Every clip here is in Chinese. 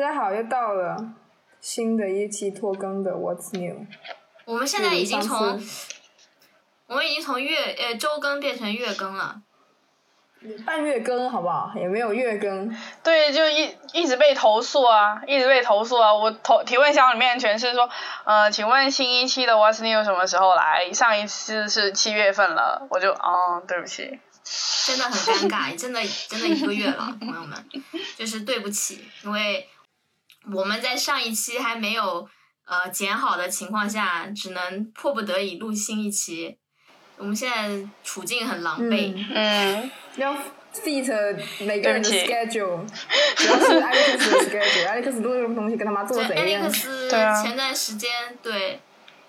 家好，又到了新的一期拖更的 What's New。我们现在已经从我们已经从月呃周更变成月更了。半月更好不好？也没有月更。对，就一一直被投诉啊，一直被投诉啊。我投提问箱里面全是说，呃，请问新一期的 What's New 什么时候来？上一次是七月份了，我就哦，对不起。真的很尴尬，真的真的一个月了，朋友们，就是对不起，因为我们在上一期还没有呃剪好的情况下，只能迫不得已录新一期。我们现在处境很狼狈，嗯，嗯，要 fit 每个人的 schedule，主要是艾利克斯的 schedule，艾利克斯录这个东西跟他妈做对，贼一样艾利克。斯对啊前段时间对，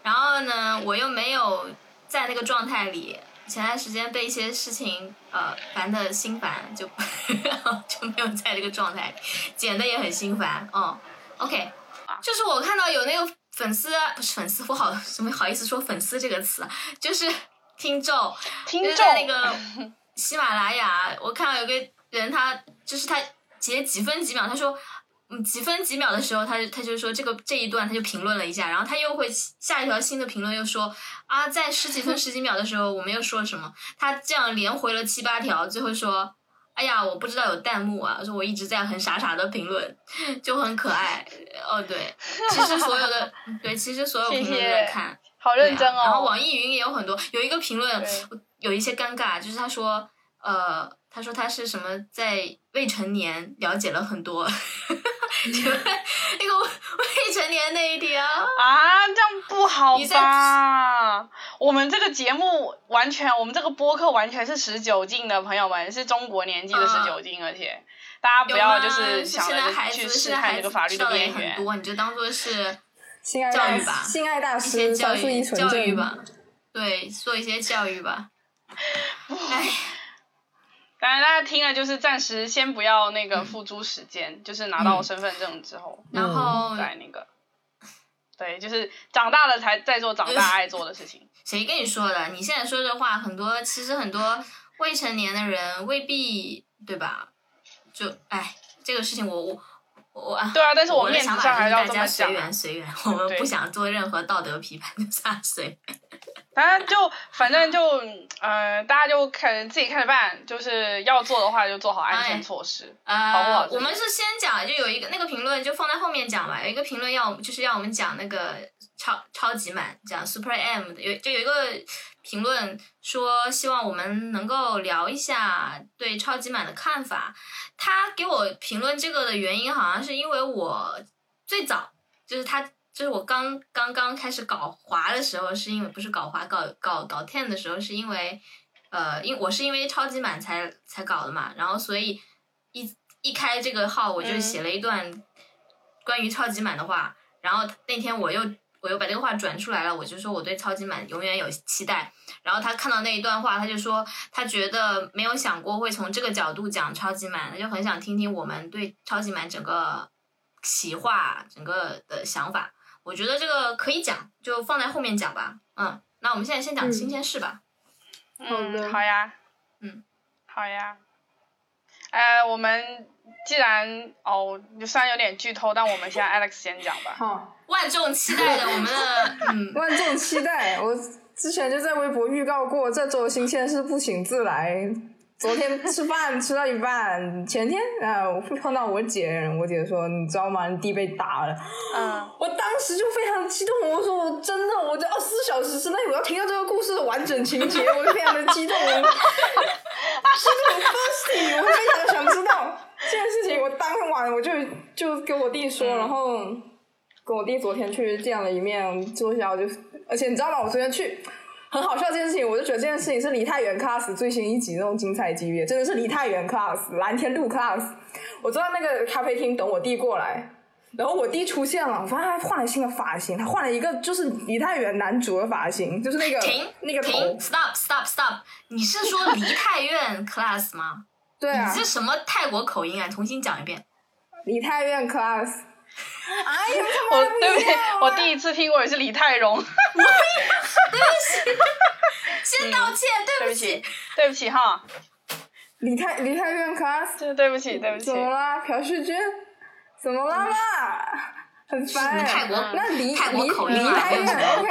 然后呢，我又没有在那个状态里，前段时间被一些事情呃烦的心烦，就 就没有在这个状态里，剪的也很心烦。哦，OK，就是我看到有那个粉丝不是粉丝，我好怎么好意思说粉丝这个词啊？就是听众，听众那个喜马拉雅，我看到有个人他就是他截几分几秒，他说。嗯，几分几秒的时候，他他就说这个这一段他就评论了一下，然后他又会下一条新的评论又说啊，在十几分十几秒的时候我们又说了什么，他这样连回了七八条，最后说，哎呀，我不知道有弹幕啊，说我一直在很傻傻的评论，就很可爱。哦，对，其实所有的 对，其实所有评论都在看，好认真哦啊然后哦。网易云也有很多，有一个评论有一些尴尬，就是他说，呃，他说他是什么在未成年了解了很多，请问那个未成年那一条，啊，这样不好吧？我们这个节目完全，我们这个播客完全是十九禁的，朋友们是中国年纪的十九禁，而且大家不要就是想着去试探这个法律的边缘。很多，你就当做是性爱教育吧性爱大一些师一纯正。教育吧，对，做一些教育吧。哎，当然，大家听了就是暂时先不要那个付诸实践，就是拿到身份证之后、然后再那个。对，就是长大了才在做长大爱做的事情。谁跟你说的？你现在说这话，很多其实很多未成年的人未必对吧？就哎，这个事情我我我啊，对啊，但是我的想法还是要大家随。缘随缘，我们不想做任何道德批判，就算随。当然就反正就呃，大家就看自己看着办，就是要做的话就做好安全措施。保护好自，己呃我们是先讲，就有一个那个评论就放在后面讲吧。有一个评论要就是要我们讲那个超超级满，讲 Super M 的，有就有一个评论说希望我们能够聊一下对超级满的看法。他给我评论这个的原因好像是因为我最早就是他。就是我刚刚刚开始搞滑的时候，是因为不是搞滑，搞搞搞 ten 的时候，是因为呃，因我是因为超级满才才搞的嘛，然后所以一一开这个号，我就嗯写了一段关于超级满的话，然后那天我又我又把这个话转出来了，我就说我对超级满永远有期待。然后他看到那一段话，他就说他觉得没有想过会从这个角度讲超级满，他就很想听听我们对超级满整个企划整个的想法。我觉得这个可以讲，就放在后面讲吧。嗯，那我们现在先讲嗯新鲜事吧。好的嗯，好呀，嗯，好呀。呃，我们既然哦，虽然有点剧透，但我们现在 Alex 先讲吧。好，万众期待的我们的 嗯，万众期待。我之前就在微博预告过，这周新鲜事不请自来。昨天吃饭吃到一半，前天啊，我碰到我姐，我姐说：“你知道吗？你弟被打了。”嗯，我当时就非常激动，我说我真的，我在二十四小时之内我要听到这个故事的完整情节，我就非常的激动，我激动 thirsty，我非常想知道这件事情。我当晚我就就跟我弟说，然后跟我弟昨天去见了一面，坐下我就，而且你知道吗？我昨天去。很好笑这件事情，我就觉得这件事情是梨泰院 class 最新一集那种精彩级别，真的是梨泰院 class 蓝天路 class。我坐在那个咖啡厅等我弟过来，然后我弟出现了，我发现他换了新的发型，他换了一个就是梨泰院男主的发型，就是那个停那个头停，，stop stop stop！你是说梨泰院 class 吗？对啊你，是什么泰国口音啊？重新讲一遍。梨泰院 class。哎呀，我妈对不起我第一次听过也是李泰容，先道歉，对不对不起，对不起哈，李泰李泰院 class 真的对不起，对不起怎。么啦？朴叙俊怎么啦嘛？很烦哎、泰国那离泰国离离口音啊太远，OK？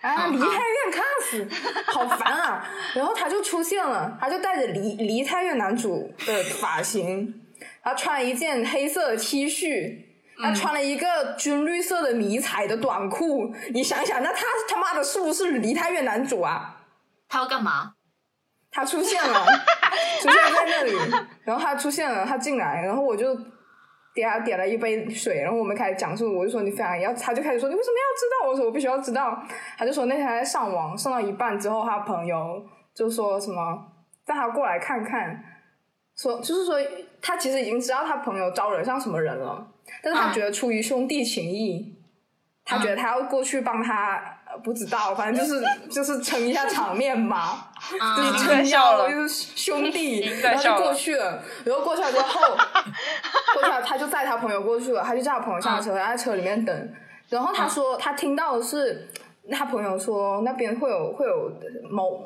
啊，嗯离太远看死，好烦啊！然后他就出现了，他就带着离离太远男主的发型，他穿了一件黑色的 T 恤，他穿了一个军绿色的迷彩的短裤。你想想，那他他妈的是不是梨泰院男主啊？他要干嘛？他出现了，出现在那里，然后他出现了，他进来，然后我就给他点了一杯水，然后我们开始讲述，我就说你非常要，他就开始说你为什么要知道？我说我必须要知道。他就说那天他在上网，上到一半之后，他朋友就说什么让他过来看看，说就是说他其实已经知道他朋友招惹上什么人了，但是他嗯觉得出于兄弟情谊，他觉得他要过去帮他。呃不知道，反正就是 就是撑一下场面嘛。啊就是撑笑了腰就是兄弟 然后就过去了，然后过去了之后，过去了他就载他朋友过去了，他就叫他朋友下车，他在车里面等，然后他说他听到的是他朋友说那边会有会有某。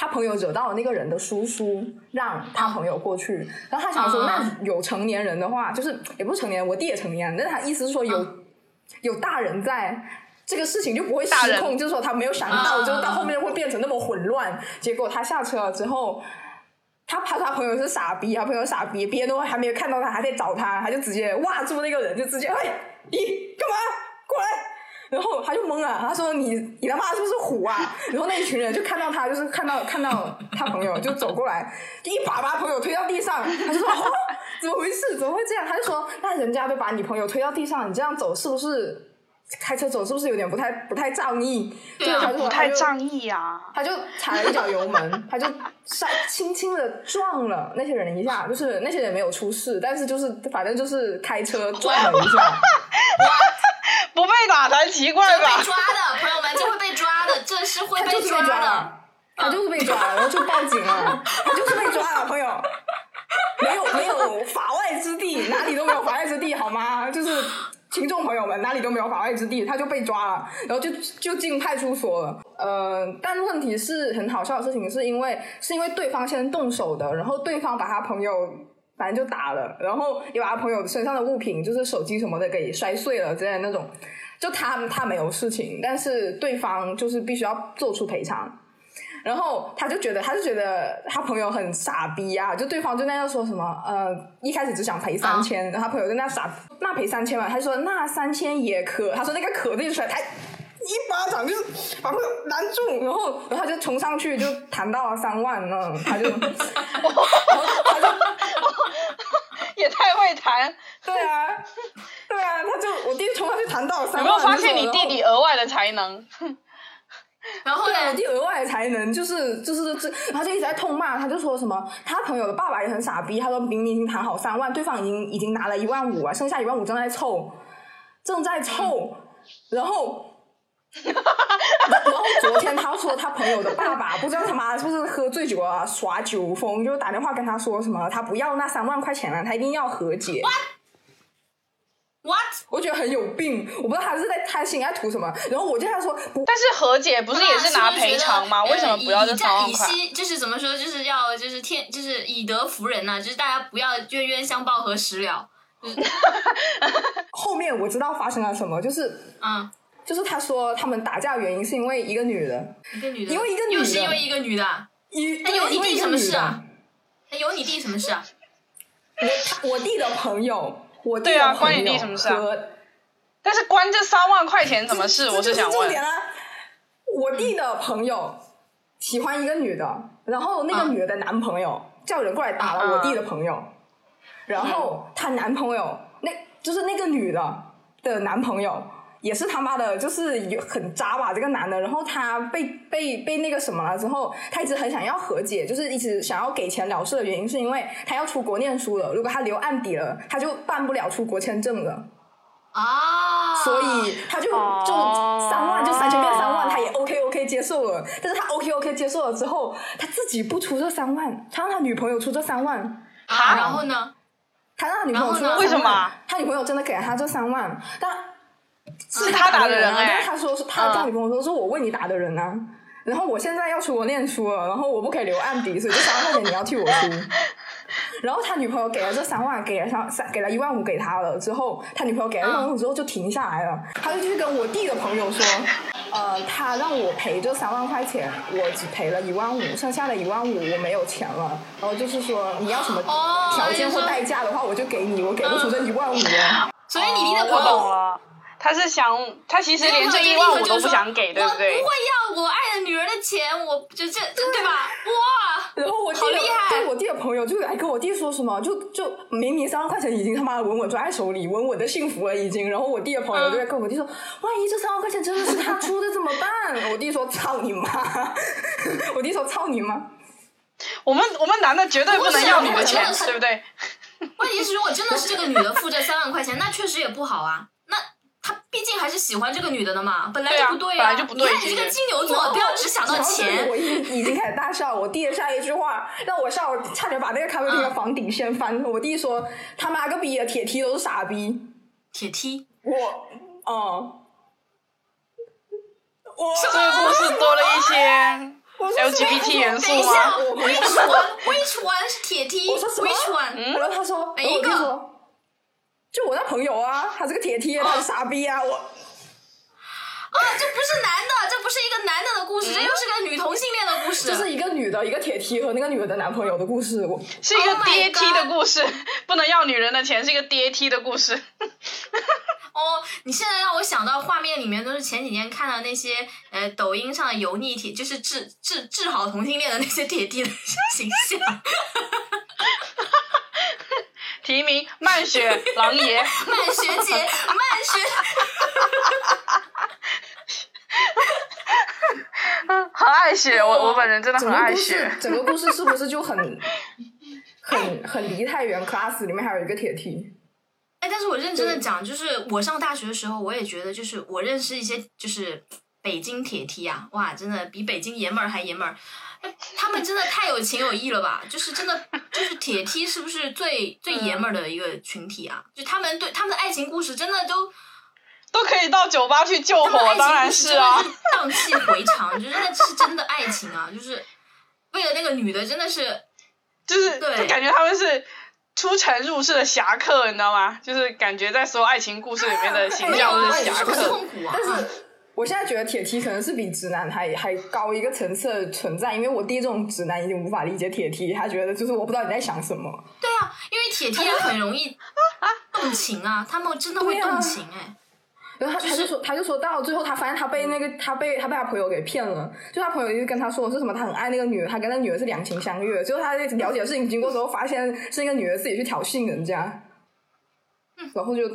他朋友惹到了那个人的叔叔，让他朋友过去。然后他想说，嗯那有成年人的话，就是也不是成年人，我弟也成年人，但是他意思是说有、有大人在，这个事情就不会失控，就是说他没有想到，嗯就是到后面会变成那么混乱。结果他下车了之后，他怕他朋友是傻逼，他朋友傻逼，别人都还没有看到他，还在找他，他就直接哇住那个人，就直接哎，咦干嘛过来？然后他就懵了，他说你你他妈是不是虎啊？然后那一群人就看到他，就是看到看到他朋友就走过来，就一把把他朋友推到地上，他就说、哦、怎么回事？怎么会这样？他就说那人家都把你朋友推到地上，你这样走是不是？开车走是不是有点不太不太仗义？对他就说不太仗义啊！他就踩了一脚油门，他就上轻轻的撞了那些人一下，就是那些人没有出事，但是就是反正就是开车撞了一下。不被打才奇怪吧被吧？抓的朋友们，就会被抓的，这是会他就是被抓抓的了。，他就是被抓了，然后就报警了。他 就是被抓了，朋友，没有没有法外之地，哪里都没有法外之地，好吗？就是群众朋友们，哪里都没有法外之地，他就被抓了，然后就就进派出所了。呃，但问题是很好笑的事情，是因为是因为对方先动手的，然后对方把他朋友。反正就打了，然后也把他朋友身上的物品，就是手机什么的给摔碎了之类的那种。就他他没有事情，但是对方就是必须要做出赔偿。然后他就觉得，他就觉得他朋友很傻逼啊，就对方就那样说什么，呃，一开始只想赔三千、然后他朋友就那样傻，那赔三千嘛，他就说那三千也可，他说那个可字出来，他一巴掌就把朋友拦住，然后然后他就冲上去就谈到了三万呢，他就，然后他就也太会谈！对啊，对啊，他就我弟冲上去谈到了三万，有没有发现你弟弟额外的才能？然后对啊，我？弟额外的才能就是就是这，他就一直在痛骂，他就说什么他朋友的爸爸也很傻逼，他说明明已经谈好三万，对方已经已经拿了一万五啊，剩下一万五正在凑，正在凑，然后。然 后昨天他说他朋友的爸爸不知道他妈是不是喝醉酒啊耍酒疯，就打电话跟他说什么他不要那三万块钱了，他一定要和解。What？我觉得很有病，我不知道他是在他心在图什么。然后我就跟他说不但是和解不是也是拿赔偿吗？呃为什么不要这以三万块？就是怎么说，就是要就是天，就是以德服人呐、就是大家不要冤冤相报何时了。后面我知道发生了什么，就是嗯，就是他说他们打架原因是因为一个女的，一个女的，因为一个女的又是因为一个女的有你弟什么事啊？那有你弟什么事啊？我他我弟的朋友，我弟对啊的朋友关你弟什么事啊和但是关这三万块钱什么事？我是想问这就是重点。啊！我弟的朋友喜欢一个女的，然后那个嗯女的男朋友叫人过来打了嗯我弟的朋友，然后她男朋友那就是那个女的的男朋友。也是他妈的，就是有很渣吧这个男的，然后他被被被那个什么了之后，他一直很想要和解，就是一直想要给钱了事的原因，是因为他要出国念书了，如果他留案底了，他就办不了出国签证了。啊，所以他就哦就三万就三千变三万，他也 OK OK 接受了。但是他 OK OK 接受了之后，他自己不出这三万，他让他女朋友出这三万，啊，然后呢？他让他女朋友出为什么他女朋友真的给了他这三万，但是他打的人啊，哎但是他说是他嗯跟他女朋友说是我为你打的人啊。然后我现在要出国念书了，然后我不可以留案底，所以这三万块钱你要替我出。然后他女朋友给了这三万，给了三三给了一万五给他了之后，他女朋友给了一万五之后就停下来了，他就去跟我弟的朋友说，呃，他让我赔这三万块钱，我只赔了一万五，剩下的一万五我没有钱了，然后就是说你要什么哦条件或代价的话，我就给你，我给不出这一万五哦。所以你弟的哦我朋友。他是想，他其实连这一万五都不想给，对我不会？要我爱的女人的钱，我就这对吧？哇，然后我弟的好厉害对我弟的朋友就来跟我弟说什么，就就明明三万块钱已经他妈的稳稳抓在手里，稳稳的幸福了已经。然后我弟的朋友就在跟我弟说，万一这三万块钱真的是他出的怎么办？我弟说操你妈！我弟说操你妈！我们我们男的绝对不能要你的钱对不对？问题是，如果真的是这个女的付这三万块钱，那确实也不好啊。毕竟还是喜欢这个女的的嘛，本来就不对呀啊本来就不对你看你这个金牛座，不要只想到钱我。已经已经开始大笑，我弟的下一句话让我笑，差点把那个咖啡厅的房顶掀翻。我弟说他妈个逼的铁梯都是傻逼。铁梯，我，嗯。我这个故事多了一些 LGBT 元素等一下吗？，which one？which one 是铁梯我说什么 one？然后他说，哪一个然后我弟说，就我那朋友啊，他是个铁梯，他是傻逼啊，我啊，这不是男的，这不是一个男的的故事，这又是个女同性恋的故事。这是一个女的，一个铁梯和那个女的的男朋友的故事。我是一个 Oh 爹梯的故事，不能要女人的钱，是一个爹梯的故事。哦，你现在让我想到画面里面都是前几天看到那些呃抖音上的油腻铁，就是治治治好同性恋的那些铁梯的形象。提名漫雪狼爷，漫学姐，漫学，很爱雪，我我本人真的很整个故爱雪事，。整个故事是不是就很 很很离太远 class 里面还有一个铁梯？哎，但是我认真的讲，就是我上大学的时候，我也觉得，就是我认识一些就是北京铁梯啊，哇，真的比北京爷们儿还爷们儿。哎 他们真的太有情有义了吧？就是真的，就是铁梯是不是最最爷们儿的一个群体啊？就他们对他们的爱情故事真的都，都可以到酒吧去救火，当然是啊荡气回肠，就真的是真的爱情啊！就是为了那个女的，真的是就是对就感觉他们是出城入室的侠客，你知道吗？就是感觉在所有爱情故事里面的形象都是侠客。痛苦啊。但是我现在觉得铁梯可能是比直男还还高一个层次的存在，因为我弟这种直男已经无法理解铁梯，他觉得就是我不知道你在想什么。对啊，因为铁梯很容易动情啊，他们真的会动情哎、然后他他就说，他就说到最后，他发现他被那个他被他被他朋友给骗了，就他朋友就跟他说是什么，他很爱那个女的，他跟那女的是两情相悦。最后他了解事情经过之后，发现是那个女的自己去挑衅人家，然后就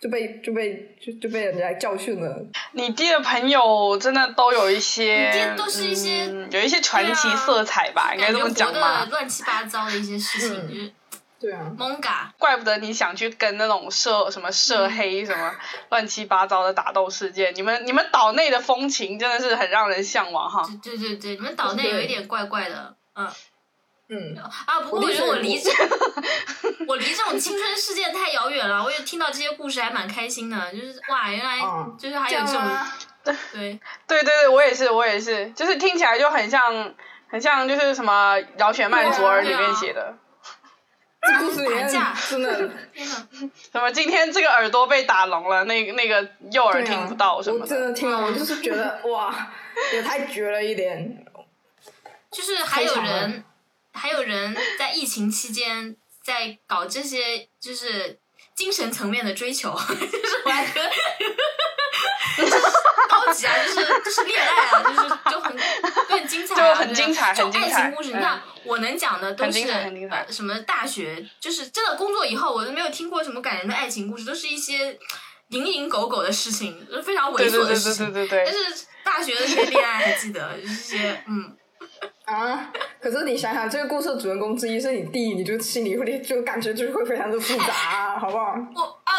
就被就被就就被人家教训了。你弟的朋友真的都有一些你弟都是一些嗯有一些传奇色彩吧，应该这么讲吧。乱七八糟的一些事情，嗯就是对啊，蒙嘎。怪不得你想去跟那种涉什么涉黑什么乱七八糟的打斗事件，你们你们岛内的风情真的是很让人向往哈。对对对，你们岛内有一点怪怪的，嗯嗯，啊，不过我觉得我离这 我我离这种青春世界太遥远了，我也听到这些故事还蛮开心的，就是哇，原来嗯就是还有这种对，对对对，我也是我也是，就是听起来就很像很像就是什么《饶雪漫左耳》里面写的，这故事真的天哪！什么今天这个耳朵被打聋了，那那个右耳听不到什么我真的。听了，我就是觉得哇，也太绝了一点。就是还有人，还有人在疫情期间在搞这些，就是精神层面的追求，就是我还觉得高级啊，就是就是恋爱啊，就是就很就很精彩、啊，就很精彩对很精彩就爱情故事，你看我能讲的都是什么大学，就是真的工作以后，我都没有听过什么感人的爱情故事，都是一些蝇营狗苟的事情，就非常猥琐对对对的事情。对对对但对，是大学的这些恋爱还记得，就是一些嗯。啊！可是你想想，这个故事的主人公之一是你弟，你就心里会就感觉就会非常的复杂、啊，好不好？我啊，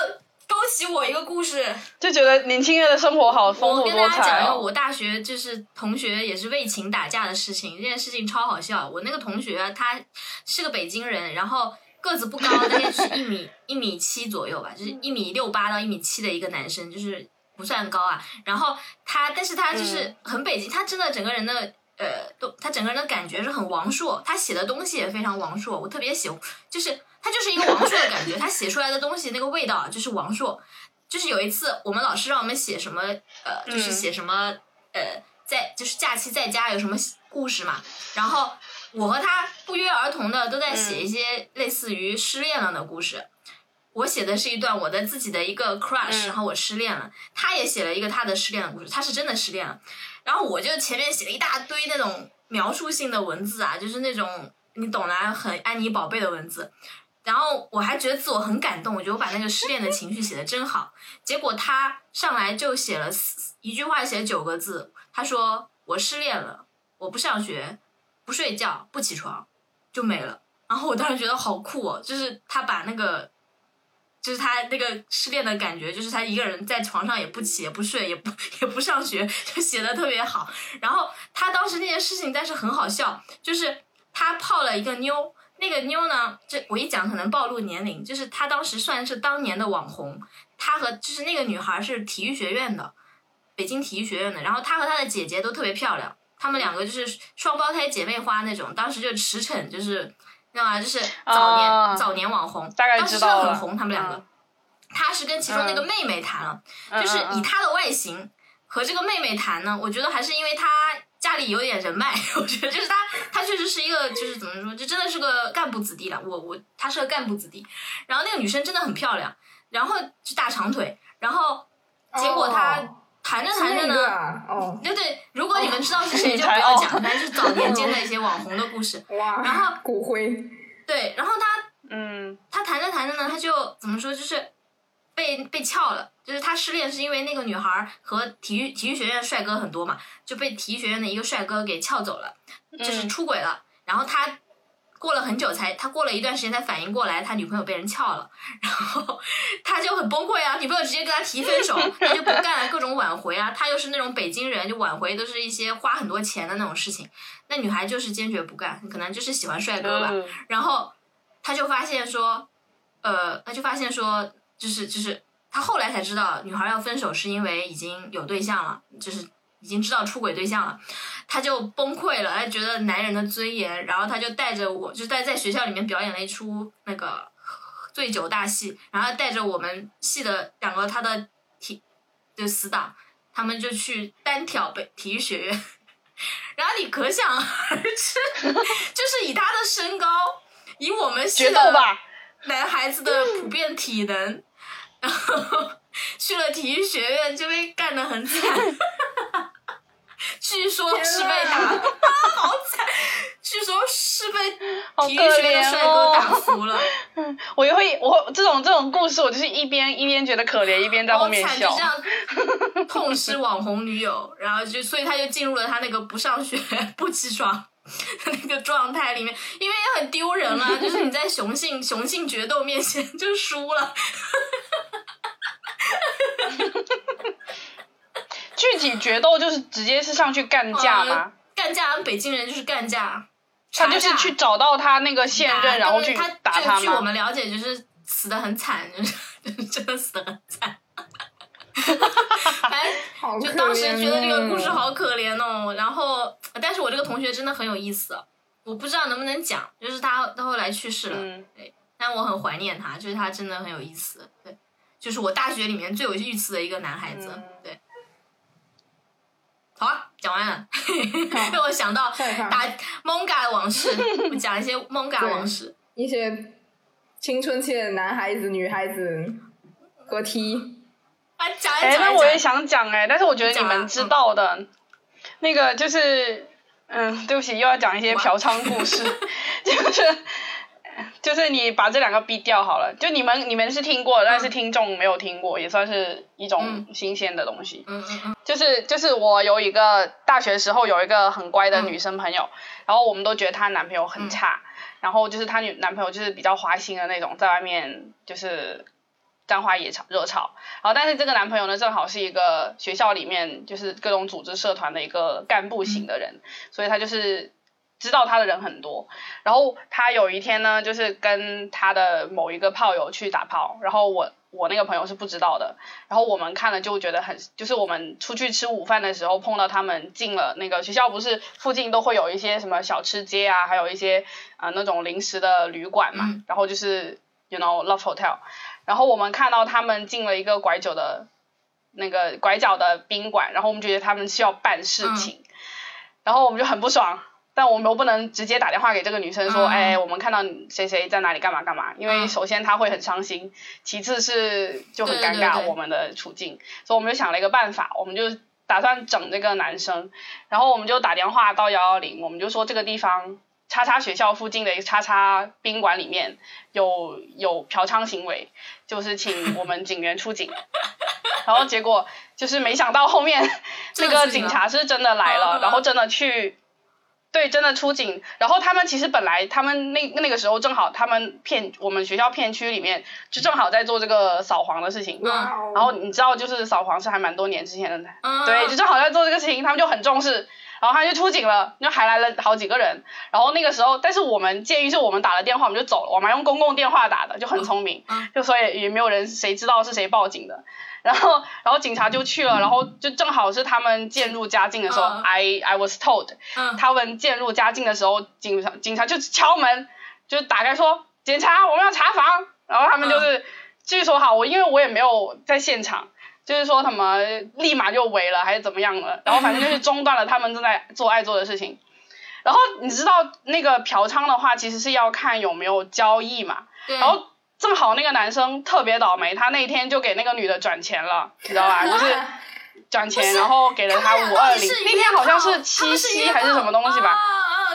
勾起我一个故事，就觉得年轻人的生活好丰富我跟大家讲一个哦。我大学就是同学也是为情打架的事情，这件事情超好笑。我那个同学啊，他是个北京人，然后个子不高，大概是一米 一米七左右吧，就是一米六八到一米七的一个男生，就是不算高啊。然后他，但是他就是很北京，他真的整个人的。呃，都他整个人的感觉是很王朔，他写的东西也非常王朔，我特别喜欢，就是他就是一个王朔的感觉，他写出来的东西那个味道啊就是王朔。就是有一次我们老师让我们写什么，呃，就是写什么，呃，在就是假期在家有什么故事嘛，然后我和他不约而同的都在写一些类似于失恋了的故事。我写的是一段我的自己的一个 crush，然后我失恋了，他也写了一个他的失恋的故事，他是真的失恋了。然后我就前面写了一大堆那种描述性的文字啊，就是那种你懂的，很安妮宝贝的文字。然后我还觉得自我很感动，我觉得我把那个失恋的情绪写的真好。结果他上来就写了一句话，写九个字，他说我失恋了，我不上学，不睡觉，不起床，就没了。然后我当时觉得好酷哦，就是他把那个，就是他那个失恋的感觉，就是他一个人在床上也不起也不睡也不也不上学，就写的特别好。然后他当时那件事情，但是很好笑，就是他泡了一个妞。那个妞呢？这我一讲可能暴露年龄，就是他当时算是当年的网红。他和就是那个女孩是体育学院的，北京体育学院的。然后他和他的姐姐都特别漂亮，他们两个就是双胞胎姐妹花那种。当时就驰骋，就是道吗？就是早年早年网红，当时是很红。他们两个，他是跟其中那个妹妹谈了，就是以他的外形和这个妹妹谈呢，我觉得还是因为他。家里有点人脉，我觉得就是他，他确实是一个，就是怎么说，就真的是个干部子弟了。我我他是个干部子弟，然后那个女生真的很漂亮，然后就大长腿，然后结果他谈着谈着呢，哦，对对，如果你们知道是谁 就不要讲，反正是早年间的一些网红的故事。哇，然后骨灰，对，然后他，嗯，他谈着谈着呢，他就怎么说，就是被被撬了。就是他失恋是因为那个女孩和体育体育学院帅哥很多嘛，就被体育学院的一个帅哥给撬走了，就是出轨了。然后他过了很久才，他过了一段时间才反应过来，他女朋友被人撬了，然后 他就很崩溃啊，女朋友直接跟他提分手，他就不干了，各种挽回啊。他又是那种北京人，就挽回都是一些花很多钱的那种事情。那女孩就是坚决不干，可能就是喜欢帅哥吧。然后他就发现说，呃，他就发现说，就是就是。他后来才知道，女孩要分手是因为已经有对象了，就是已经知道出轨对象了，他就崩溃了，他觉得男人的尊严，然后他就带着我，就在在学校里面表演了一出那个醉酒大戏，然后带着我们系的两个他的体就死党，他们就去单挑北体育学院，然后你可想而知，就是以他的身高，以我们系的男孩子的普遍体能。然后去了体育学院就被干得很惨，据说是被打，好惨！据说是被体育学院的帅哥打服了。我也会，我这种这种故事，我就是一边一边觉得可怜，一边在后面笑。就这样 痛失网红女友，然后就所以他就进入了他那个不上学不起床那个状态里面，因为也很丢人啊，就是你在雄性雄性决斗面前就输了。具体决斗就是直接是上去干架吗？干架，北京人就是干架。他就是去找到他那个现任，然后去打他据我们了解，就是死的很惨，就是 真的死的很惨。反正就当时觉得这个故事好可怜哦。然后，但是我这个同学真的很有意思，我不知道能不能讲，就是他他后来去世了，对，但我很怀念他，就是他真的很有意思，对。就是我大学里面最有意思的一个男孩子，对。好啊，讲完了，被我想到打蒙嘎的往事，我讲一些蒙嘎往事，一些青春期的男孩子、女孩子合踢。啊，讲一讲。哎，那我也想讲哎，但是我觉得你们知道的，那个就是，嗯，对不起，又要讲一些嫖娼故事，就是。就是你把这两个逼掉好了，就你们你们是听过，但是听众没有听过，也算是一种新鲜的东西。嗯嗯嗯。就是就是我有一个大学时候有一个很乖的女生朋友，然后我们都觉得她男朋友很差，然后就是她女男朋友就是比较花心的那种，在外面就是沾花野草热草，然后但是这个男朋友呢正好是一个学校里面就是各种组织社团的一个干部型的人，所以他就是。知道他的人很多，然后他有一天呢，就是跟他的某一个炮友去打炮，然后我我那个朋友是不知道的。然后我们看了就觉得很，就是我们出去吃午饭的时候碰到他们进了那个学校，不是附近都会有一些什么小吃街啊，还有一些啊、呃那种临时的旅馆嘛。嗯然后就是 you know love hotel，然后我们看到他们进了一个拐角的那个拐角的宾馆，然后我们觉得他们需要办事情，然后我们就很不爽。但我们又不能直接打电话给这个女生说，嗯哎，我们看到谁谁在哪里干嘛干嘛，因为嗯首先她会很伤心，其次是就很尴尬我们的处境，所以我们就想了一个办法，我们就打算整这个男生，然后我们就打电话到幺幺零，我们就说这个地方叉叉学校附近的一个叉叉宾馆里面有有嫖娼行为，就是请我们警员出警。然后结果就是没想到后面那个警察是真的来了，然后真的去。对，真的出警。然后他们其实本来他们那那个时候正好他们片我们学校片区里面就正好在做这个扫黄的事情。然后你知道，就是扫黄是还蛮多年之前的，嗯，对，就正好在做这个事情，他们就很重视，然后他就出警了，就还来了好几个人。然后那个时候，但是我们建议是我们打了电话我们就走了，我们还用公共电话打的，就很聪明，嗯就所以也没有人谁知道是谁报警的。然后，然后警察就去了，然后就正好是他们渐入佳境的时候、嗯 i I was told，嗯他们渐入佳境的时候，警察警察就敲门，就打开说警察，我们要查房。然后他们就是继续说哈，我因为我也没有在现场，就是说什么立马就围了还是怎么样了，然后反正就是中断了他们正在做爱做的事情。然后你知道那个嫖娼的话，其实是要看有没有交易嘛。对，然后正好那个男生特别倒霉，他那天就给那个女的转钱了，你知道吧？就是转钱，然后给了他五二零，那天好像是七夕还是什么东西吧。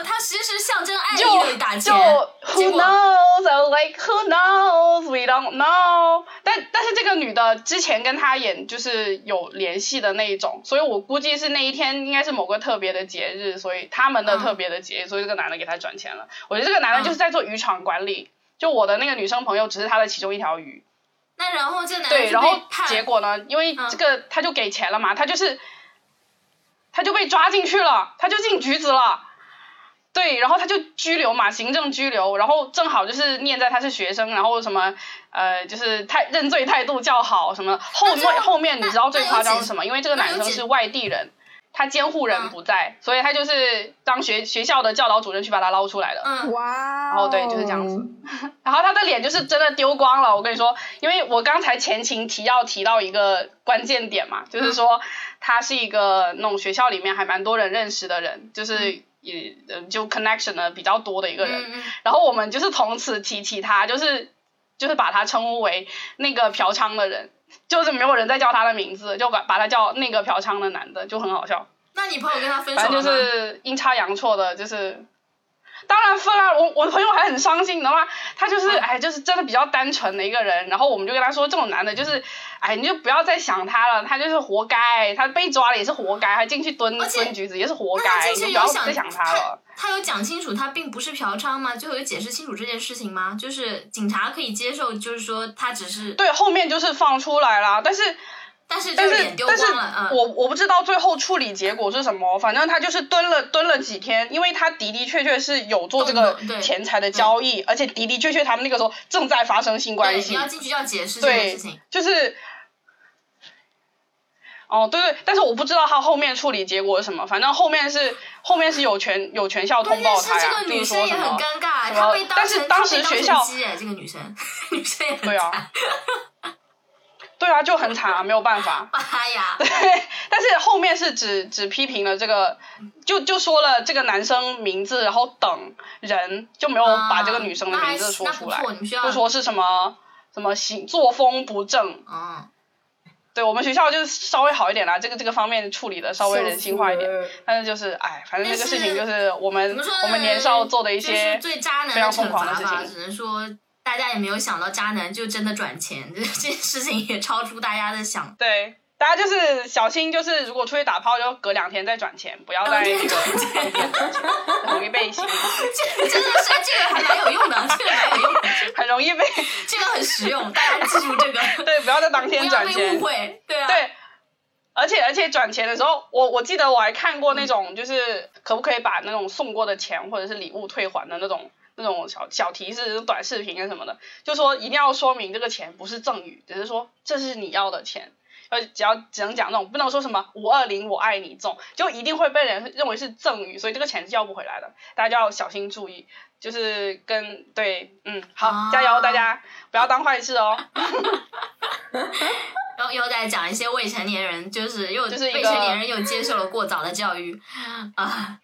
他其实是象征爱就意的打就钱，Who knows? I was like Who knows? We don't know. 但但是这个女的之前跟他演就是有联系的那一种，所以我估计是那一天应该是某个特别的节日，所以他们的嗯特别的节日，所以这个男的给他转钱了。我觉得这个男的就是在做渔场管理，就我的那个女生朋友只是他的其中一条鱼。那然后这男的对，然后结果呢？因为嗯这个他就给钱了嘛，他就是他就被抓进去了，他就进局子了。对，然后他就拘留嘛，行政拘留，然后正好就是念在他是学生，然后什么呃，就是态认罪态度较好，什么后面后面你知道最夸张是什么？因为这个男生是外地人，他监护人嗯。不在，所以他就是当学学校的教导主任去把他捞出来的。嗯。哇哦，然后对就是这样子。然后他的脸就是真的丢光了，我跟你说，因为我刚才前情提要提到一个关键点嘛，就是说他是一个那种学校里面还蛮多人认识的人，就是也呃就 connection 的比较多的一个人。然后我们就是从此提起他，就是就是把他称呼为那个嫖娼的人，就是没有人再叫他的名字，就把把他叫那个嫖娼的男的，就很好笑。那你朋友跟他分手反正就？是阴差阳错的，就是。当然分了，我我朋友还很伤心，你知道吗？他就是嗯哎，就是真的比较单纯的一个人，然后我们就跟他说，这种男的就是，哎，你就不要再想他了，他就是活该，他被抓了也是活该，他进去蹲蹲局子也是活该，你就不要再想他了。他有讲清楚他并不是嫖娼吗？最后有解释清楚这件事情吗？就是警察可以接受，就是说他只是，对，后面就是放出来了，但是但是但是但是我我不知道最后处理结果是什么，反正他就是蹲了蹲了几天，因为他的的确确是有做这个钱财的交易，而且的的确确他们那个时候正在发生性关，系你，要进去要解释这件对事情，，就是。哦，对对，但是我不知道他后面处理结果是什么，反正后面是后面是有全有全校通报他呀，这个女就是生也很说什么，尴尬，什么她被当但是成当时学校这个女生，女生也很对啊惨，对啊，就很惨啊，没有办法。妈呀，对，但是后面是只只批评了这个，就就说了这个男生名字，然后等人就没有把这个女生的名字说出来，就说是什么什么行作风不正。嗯，对我们学校就是稍微好一点啦，这个这个方面处理的稍微人性化一点。但是就是哎，反正这个事情就是我们？我们年少做的一些最渣男非常疯狂的事情。只能说大家也没有想到渣男就真的转钱，这 这件事情也超出大家的想。对，大家就是小心，就是如果出去打炮就隔两天再转钱，不要再转钱，很容易被洗，这真的是这个还蛮有用的，这个蛮有用的，很容易被这个很实用，大家记住这个，对，不要在当不天转钱误。会。对啊，对，而且而且转钱的时候，我我记得我还看过那种，就是可不可以把那种送过的钱或者是礼物退还的那种那种小小提示、短视频啊什么的，就说一定要说明这个钱不是赠与，只是说这是你要的钱。呃，只要只能讲那种，不能说什么五二零我爱你这种，就一定会被人认为是赠与，所以这个钱是要不回来的，大家就要小心注意。就是跟对，嗯，好，啊加油，大家不要当坏事哦。然后又在讲一些未成年人，就是又就是未成年人又接受了过早的教育啊。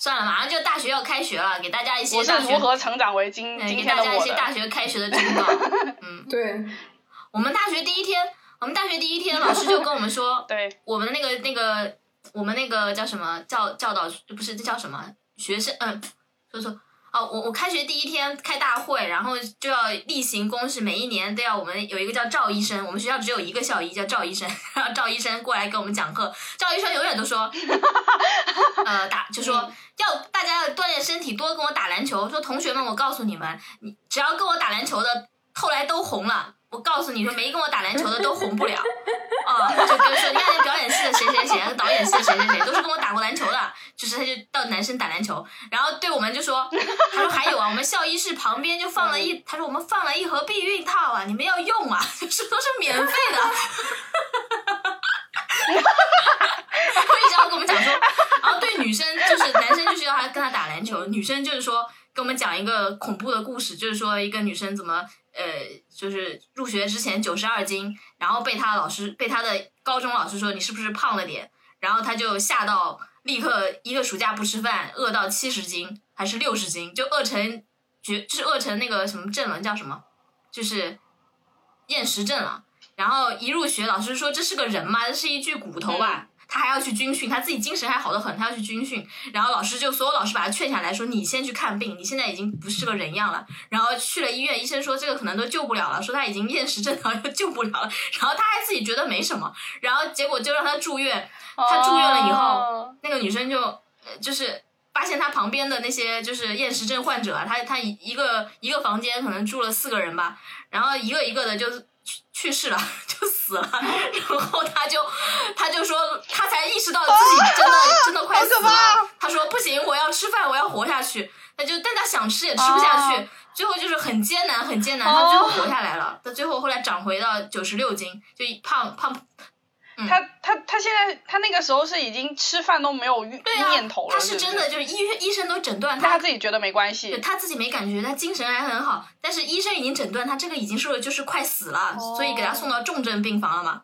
算了，马上就大学要开学了，给大家一些我是大学如何成长为今对今给大家一天的我的？些大学开学的忠告。嗯，对，我们大学第一天，我们大学第一天，老师就跟我们说，对，我们的那个那个，我们那个叫什么教教导不是这叫什么学生嗯，说说哦，我我开学第一天开大会，然后就要例行公事，每一年都要我们有一个叫赵医生，我们学校只有一个校医叫赵医生，然后赵医生过来给我们讲课，赵医生永远都说，呃打就说要大家要锻炼身体，多跟我打篮球，说同学们，我告诉你们，你只要跟我打篮球的，后来都红了。我告诉你说，没跟我打篮球的都红不了。哦，就比如说，你看那表演系的谁谁谁，导演系的谁谁谁，都是跟我打过篮球的，就是他就到男生打篮球，然后对我们就说，他说还有啊，我们校医室旁边就放了一，他说我们放了一盒避孕套啊，你们要用啊，就是都是免费的。然后一直要跟我们讲说，然后对女生就是男生就是要他跟他打篮球，女生就是说跟我们讲一个恐怖的故事，就是说一个女生怎么呃，就是入学之前九十二斤，然后被他老师被他的高中老师说你是不是胖了点，然后他就吓到立刻一个暑假不吃饭，饿到七十斤还是六十斤，就饿成绝就是饿成那个什么症了，叫什么？就是厌食症了。然后一入学，老师说这是个人吗？这是一具骨头吧？他还要去军训，他自己精神还好得很，他要去军训。然后老师就所有老师把他劝下来说：“你先去看病，你现在已经不是个人样了。”然后去了医院，医生说这个可能都救不了了，说他已经厌食症了，救不了了。然后他还自己觉得没什么，然后结果就让他住院。他住院了以后，那个女生就呃就是发现他旁边的那些就是厌食症患者，他他一一个一个房间可能住了四个人吧，然后一个一个的就去去世了，就死了，然后他就他就说他才意识到自己真的、真的快死了，他说不行，我要吃饭，我要活下去，他就但他想吃也吃不下去。哦最后就是很艰难，很艰难，他最后活下来了。他最后后来长回到九十六斤，就胖胖胖他他他现在他那个时候是已经吃饭都没有念头，了，他是真的就是医医生都诊断但他他自己觉得没关对系。他自己没感觉，他精神还很好，但是医生已经诊断他这个已经是就是快死了，哦所以给他送到重症病房了嘛。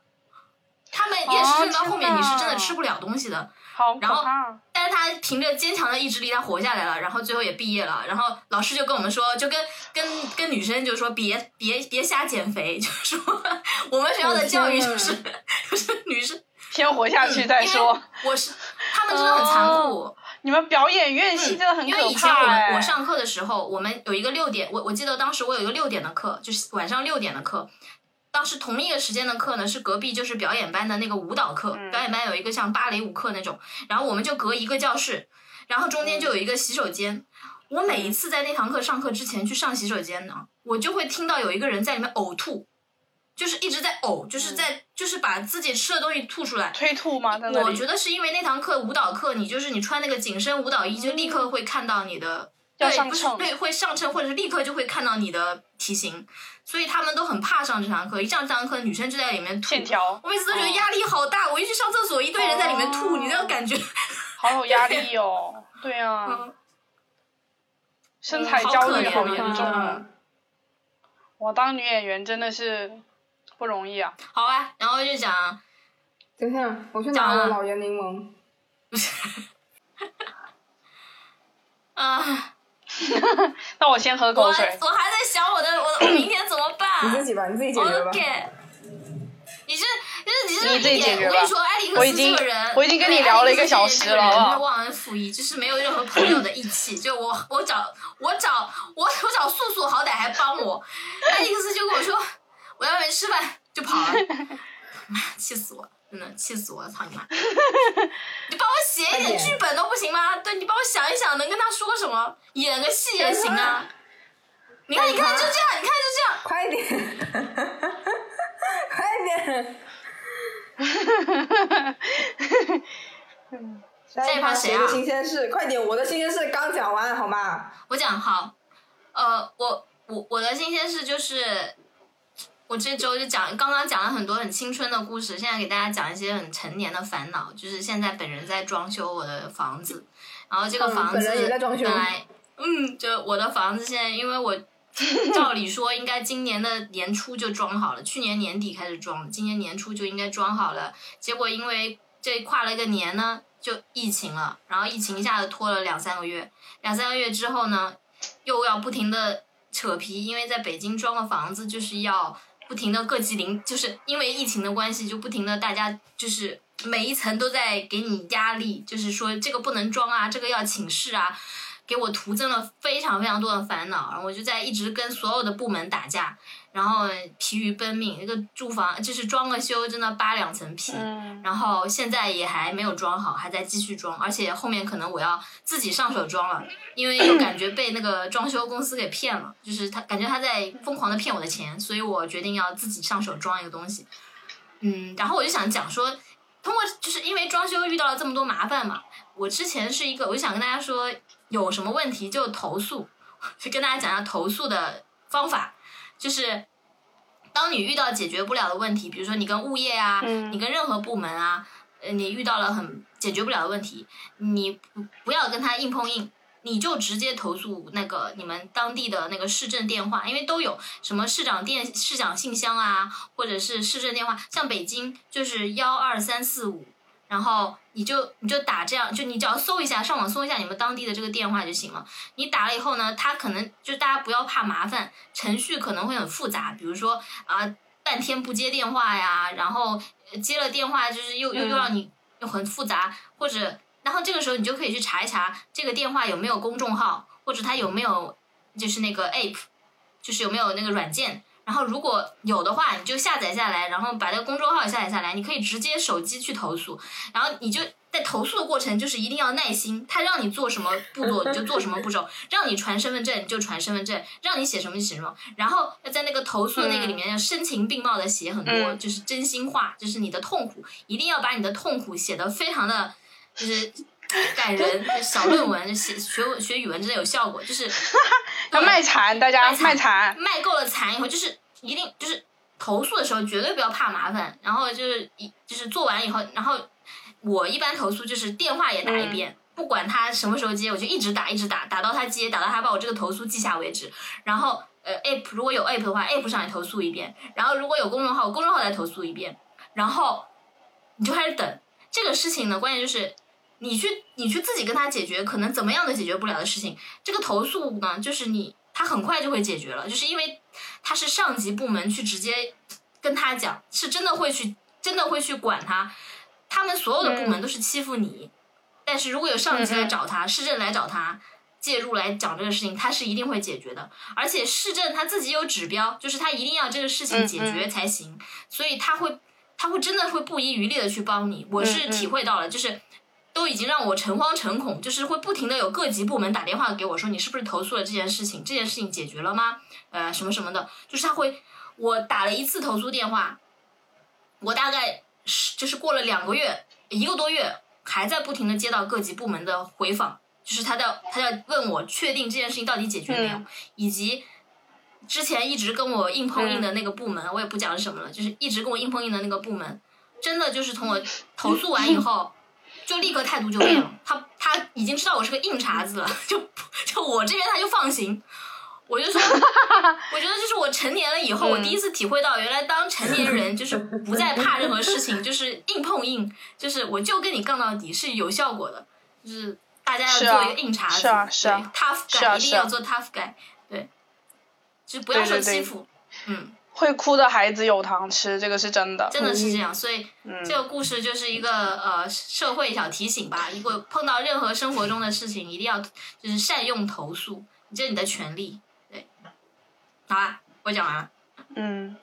他们厌食症到后面你是真的吃不了东西的，好可然后怕！但是他凭着坚强的意志力，他活下来了，然后最后也毕业了。然后老师就跟我们说，就跟跟跟女生就说别别别瞎减肥，就说我们学校的教育就是就 是女生先活下去再说。我是他们真的很残酷。你们表演院系真的很嗯因为以前我我上课的时候，我们有一个六点，我我记得当时我有一个六点的课，就是晚上六点的课。当时同一个时间的课呢，是隔壁就是表演班的那个舞蹈课，嗯表演班有一个像芭蕾舞课那种，然后我们就隔一个教室，然后中间就有一个洗手间。我每一次在那堂课上课之前去上洗手间呢，我就会听到有一个人在里面呕吐，就是一直在呕，就是嗯在就是把自己吃的东西吐出来。催吐吗？我觉得是因为那堂课舞蹈课，你就是你穿那个紧身舞蹈衣，就立刻会看到你的，对，不是对，会上称，或者是立刻就会看到你的体型，所以他们都很怕上这堂课。一上这堂课，女生就在里面吐线。条我每次都觉得压力好大，我一去上厕所，一堆人在里面吐，哦你那种感觉，好有压力 哦。对啊，嗯，身材焦虑好严重啊。嗯我当女演员真的是不容易啊。好啊，然后就讲，等一下，我去拿我的老盐柠檬。啊，那我先喝口水。我还在想我的我的我明天怎么办？你自己吧，你自己解决吧。你是就是你是你自己一点，解决吧我跟你说，艾利克斯这个人，我已经跟你聊了一个小时了艾利克斯这个人啊他忘恩负义，就是没有任何朋友的义气。就我我找我找我我找素素，好歹还帮我，艾利克斯就跟我说我要没吃饭就跑了，妈气死我了！真的气死我了！操你妈！你帮我写一点剧本都不行吗？对你帮我想一想，能跟他说什么，演个戏也行啊。你看，你看，就这样，你看，就这样。快点，快点！下一趴谁啊谁的新鲜事？快点，我的新鲜事刚讲完，好吗？我讲好，呃，我我我的新鲜事就是，我这周就讲刚刚讲了很多很青春的故事，现在给大家讲一些很成年的烦恼。就是现在本人在装修我的房子，然后这个嗯房子本来嗯，就我的房子现在因为我。照理说应该今年的年初就装好了，去年年底开始装，今年年初就应该装好了。结果因为这跨了一个年呢，就疫情了，然后疫情一下子拖了两三个月，两三个月之后呢，又要不停的扯皮，因为在北京装个房子就是要不停的各级领，就是因为疫情的关系，就不停的大家就是每一层都在给你压力，就是说这个不能装啊，这个要请示啊。给我徒增了非常非常多的烦恼，然后我就在一直跟所有的部门打架，然后疲于奔命。那个住房就是装个修，真的扒两层皮，嗯然后现在也还没有装好，还在继续装，而且后面可能我要自己上手装了，因为又感觉被那个装修公司给骗了，就是他感觉他在疯狂的骗我的钱，所以我决定要自己上手装一个东西。嗯，然后我就想讲说，通过就是因为装修遇到了这么多麻烦嘛，我之前是一个，我就想跟大家说，有什么问题就投诉，就跟大家讲一下投诉的方法，就是当你遇到解决不了的问题，比如说你跟物业啊，嗯你跟任何部门啊，呃，你遇到了很解决不了的问题，你不不要跟他硬碰硬。你就直接投诉那个你们当地的那个市政电话，因为都有什么市长电、市长信箱啊，或者是市政电话，像北京就是幺二三四五，然后你就你就打这样，就你只要搜一下，上网搜一下你们当地的这个电话就行了。你打了以后呢，他可能就大家不要怕麻烦，程序可能会很复杂，比如说啊、半天不接电话呀，然后呃接了电话就是又又又让你又很复杂，或者然后这个时候你就可以去查一查这个电话有没有公众号，或者它有没有就是那个 app，就是有没有那个软件。然后如果有的话，你就下载下来，然后把那个公众号下载下来，你可以直接手机去投诉。然后你就在投诉的过程，就是一定要耐心，他让你做什么步骤你就做什么步骤，让你传身份证你就传身份证，让你写什么就写什么。然后要在那个投诉的那个里面要声情并茂的写很多，嗯就是真心话，就是你的痛苦，一定要把你的痛苦写得非常的，就是。感人，就小论文，就写学学语文真的有效果，就是 要卖惨，大家卖惨卖惨。卖够了惨以后，就是一定就是投诉的时候绝对不要怕麻烦，然后就是一就是做完以后，然后我一般投诉就是电话也打一遍，不管他什么时候接，我就一直打一直打，打到他接，打到他把我这个投诉记下为止。然后呃，app 如果有 app 的话，app 上也投诉一遍，然后如果有公众号，公众号再投诉一遍，然后你就开始等这个事情呢，关键就是。你去，你去自己跟他解决，可能怎么样都解决不了的事情。这个投诉呢，就是你他很快就会解决了，就是因为他是上级部门去直接跟他讲，是真的会去，真的会去管他。他们所有的部门都是欺负你，但是如果有上级来找他，市政来找他介入来讲这个事情，他是一定会解决的。而且市政他自己有指标，就是他一定要这个事情解决才行，所以他会他会真的会不遗余力的去帮你。我是体会到了，就是。都已经让我诚惶诚恐，就是会不停的有各级部门打电话给我说，你是不是投诉了这件事情？这件事情解决了吗？呃，什么什么的，就是他会，我打了一次投诉电话，我大概是就是过了两个月，一个多月，还在不停的接到各级部门的回访，就是他在他在问我确定这件事情到底解决没有，嗯以及之前一直跟我硬碰硬的那个部门，我也不讲是什么了，就是一直跟我硬碰硬的那个部门，真的就是从我投诉完以后。就立刻态度就变了，他他已经知道我是个硬茬子了，就就我这边他就放行，我就说，我觉得就是我成年了以后，我第一次体会到，原来当成年人 就是不再怕任何事情，就是硬碰硬，就是我就跟你杠到底是有效果的，就是大家要做一个硬茬子，是啊是啊对，tough guy、一定要做 tough guy，对，就是不要受欺负，嗯。会哭的孩子有糖吃，这个是真的。真的是这样，所以嗯这个故事就是一个呃社会小提醒吧。如果碰到任何生活中的事情，一定要就是善用投诉，这是你的权利。对，好啊，我讲完了。嗯，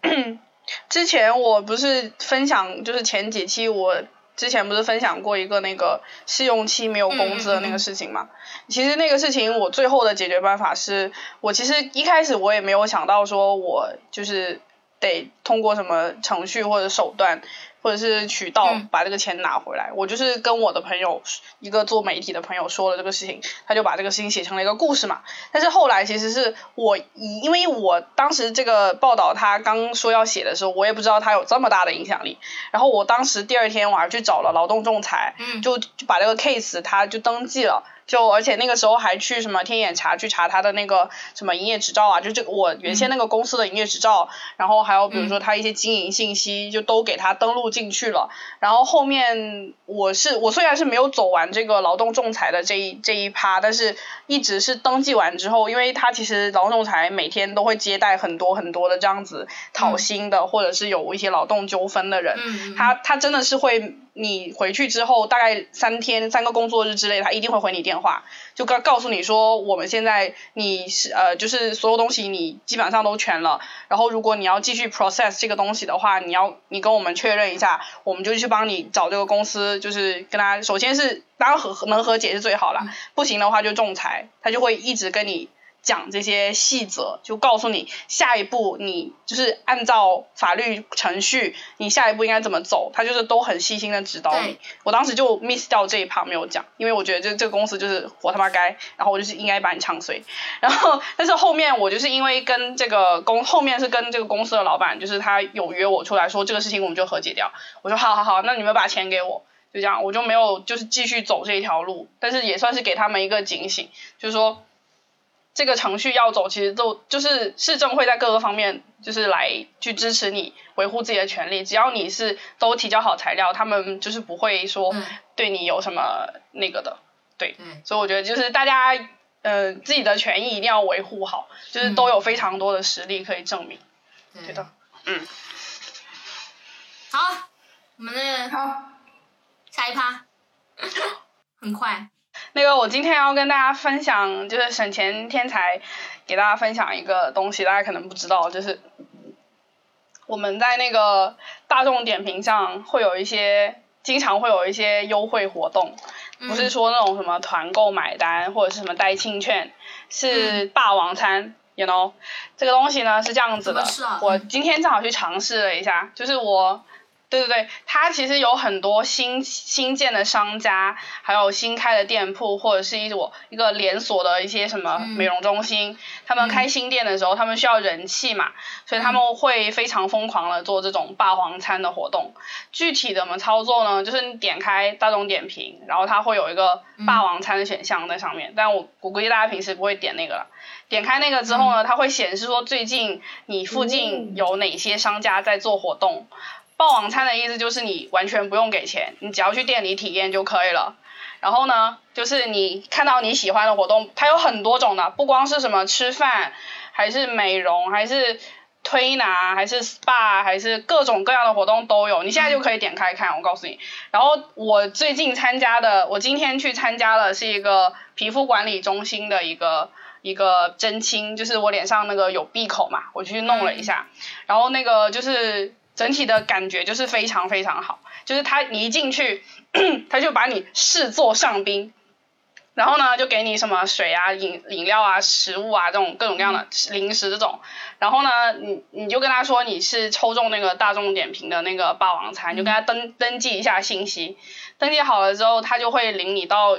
之前我不是分享，就是前几期我之前不是分享过一个那个试用期没有工资的那个事情嘛？其实那个事情我最后的解决办法是，我其实一开始我也没有想到说我就是得通过什么程序或者手段或者是渠道嗯把这个钱拿回来。我就是跟我的朋友，一个做媒体的朋友说了这个事情，他就把这个事情写成了一个故事嘛。但是后来其实是我以，因为我当时这个报道他刚说要写的时候，我也不知道他有这么大的影响力。然后我当时第二天我还去找了劳动仲裁，嗯就就把这个 case 他就登记了。就而且那个时候还去什么天眼查去查他的那个什么营业执照啊，就这个我原先那个公司的营业执照，然后还有比如说他一些经营信息，就都给他登录进去了。然后后面我是我虽然是没有走完这个劳动仲裁的这一这一趴，但是一直是登记完之后，因为他其实劳动仲裁每天都会接待很多很多的这样子讨薪的，或者是有一些劳动纠纷的人，嗯，他他真的是会，你回去之后大概三天三个工作日之内，他一定会回你电话，就告告诉你说我们现在你是呃就是所有东西你基本上都全了，然后如果你要继续 process 这个东西的话，你要你跟我们确认一下，我们就去帮你找这个公司，就是跟他首先是当然和能和解是最好啦，不行的话就仲裁，他就会一直跟你。讲这些细则，就告诉你下一步你就是按照法律程序，你下一步应该怎么走，他就是都很细心的指导你。我当时就 miss 掉这一趴没有讲，因为我觉得这这个公司就是活他妈该，然后我就是应该把你唱衰。然后，但是后面我就是因为跟这个公后面是跟这个公司的老板，就是他有约我出来说这个事情我们就和解掉，我说好好好，那你们把钱给我。就这样，我就没有就是继续走这一条路，但是也算是给他们一个警醒，就是说这个程序要走，其实都就是市政会在各个方面就是来去支持你维护自己的权利，只要你是都提交好材料，他们就是不会说嗯。对你有什么那个的，对，对，所以我觉得就是大家呃自己的权益一定要维护好，就是都有非常多的实力可以证明，对。对的，嗯，好，我们的好，下一趴，很快，那个我今天要跟大家分享，就是省钱天才给大家分享一个东西，大家可能不知道，就是我们在那个大众点评上会有一些，经常会有一些优惠活动，不是说那种什么团购买单或者是什么代庆券，是霸王餐。You know，这个东西呢是这样子的，我今天正好去尝试了一下，就是我对对对，它其实有很多新新建的商家，还有新开的店铺，或者是一我一个连锁的一些什么嗯美容中心，他们开新店的时候，他们需要人气嘛，所以他们会非常疯狂的做这种霸王餐的活动。具体怎么操作呢？就是你点开大众点评，然后它会有一个霸王餐的选项在上面，但我我估计大家平时不会点那个了。点开那个之后呢，它会显示说最近你附近有哪些商家在做活动。霸王餐的意思就是你完全不用给钱，你只要去店里体验就可以了。然后呢，就是你看到你喜欢的活动，它有很多种的，不光是什么吃饭，还是美容，还是推拿，还是 SPA，还是各种各样的活动都有。你现在就可以点开看，我告诉你。然后我最近参加的，我今天去参加了是一个皮肤管理中心的一个一个针清，就是我脸上那个有闭口嘛，我去弄了一下，然后那个就是整体的感觉就是非常非常好，就是他你一进去，他就把你视作上宾。然后呢，就给你什么水啊、饮饮料啊、食物啊这种各种各样的零食这种。然后呢，你你就跟他说你是抽中那个大众点评的那个霸王餐，你就跟他登登记一下信息。登记好了之后，他就会领你到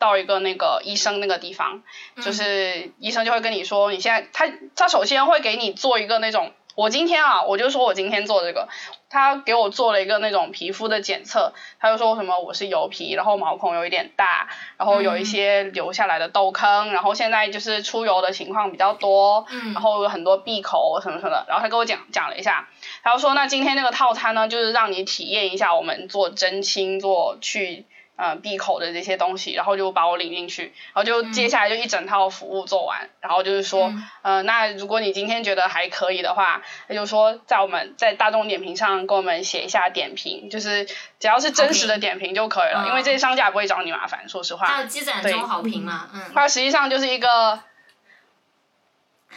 到一个那个医生那个地方，就是医生就会跟你说你现在他他首先会给你做一个那种。我今天啊，我就说我今天做这个，他给我做了一个那种皮肤的检测，他就说什么我是油皮，然后毛孔有一点大，然后有一些留下来的痘坑，然后现在就是出油的情况比较多，嗯。然后有很多闭口什么什么的，然后他跟我讲讲了一下，他就说那今天那个套餐呢，就是让你体验一下我们做针清、做去呃闭口的这些东西，然后就把我领进去，然后就接下来就一整套服务做完，然后就是说，嗯。呃，那如果你今天觉得还可以的话，那就说在我们在大众点评上给我们写一下点评，就是只要是真实的点评就可以了，嗯。因为这些商家不会找你麻烦，说实话。还有积攒中好评嘛，嗯，它实际上就是一个，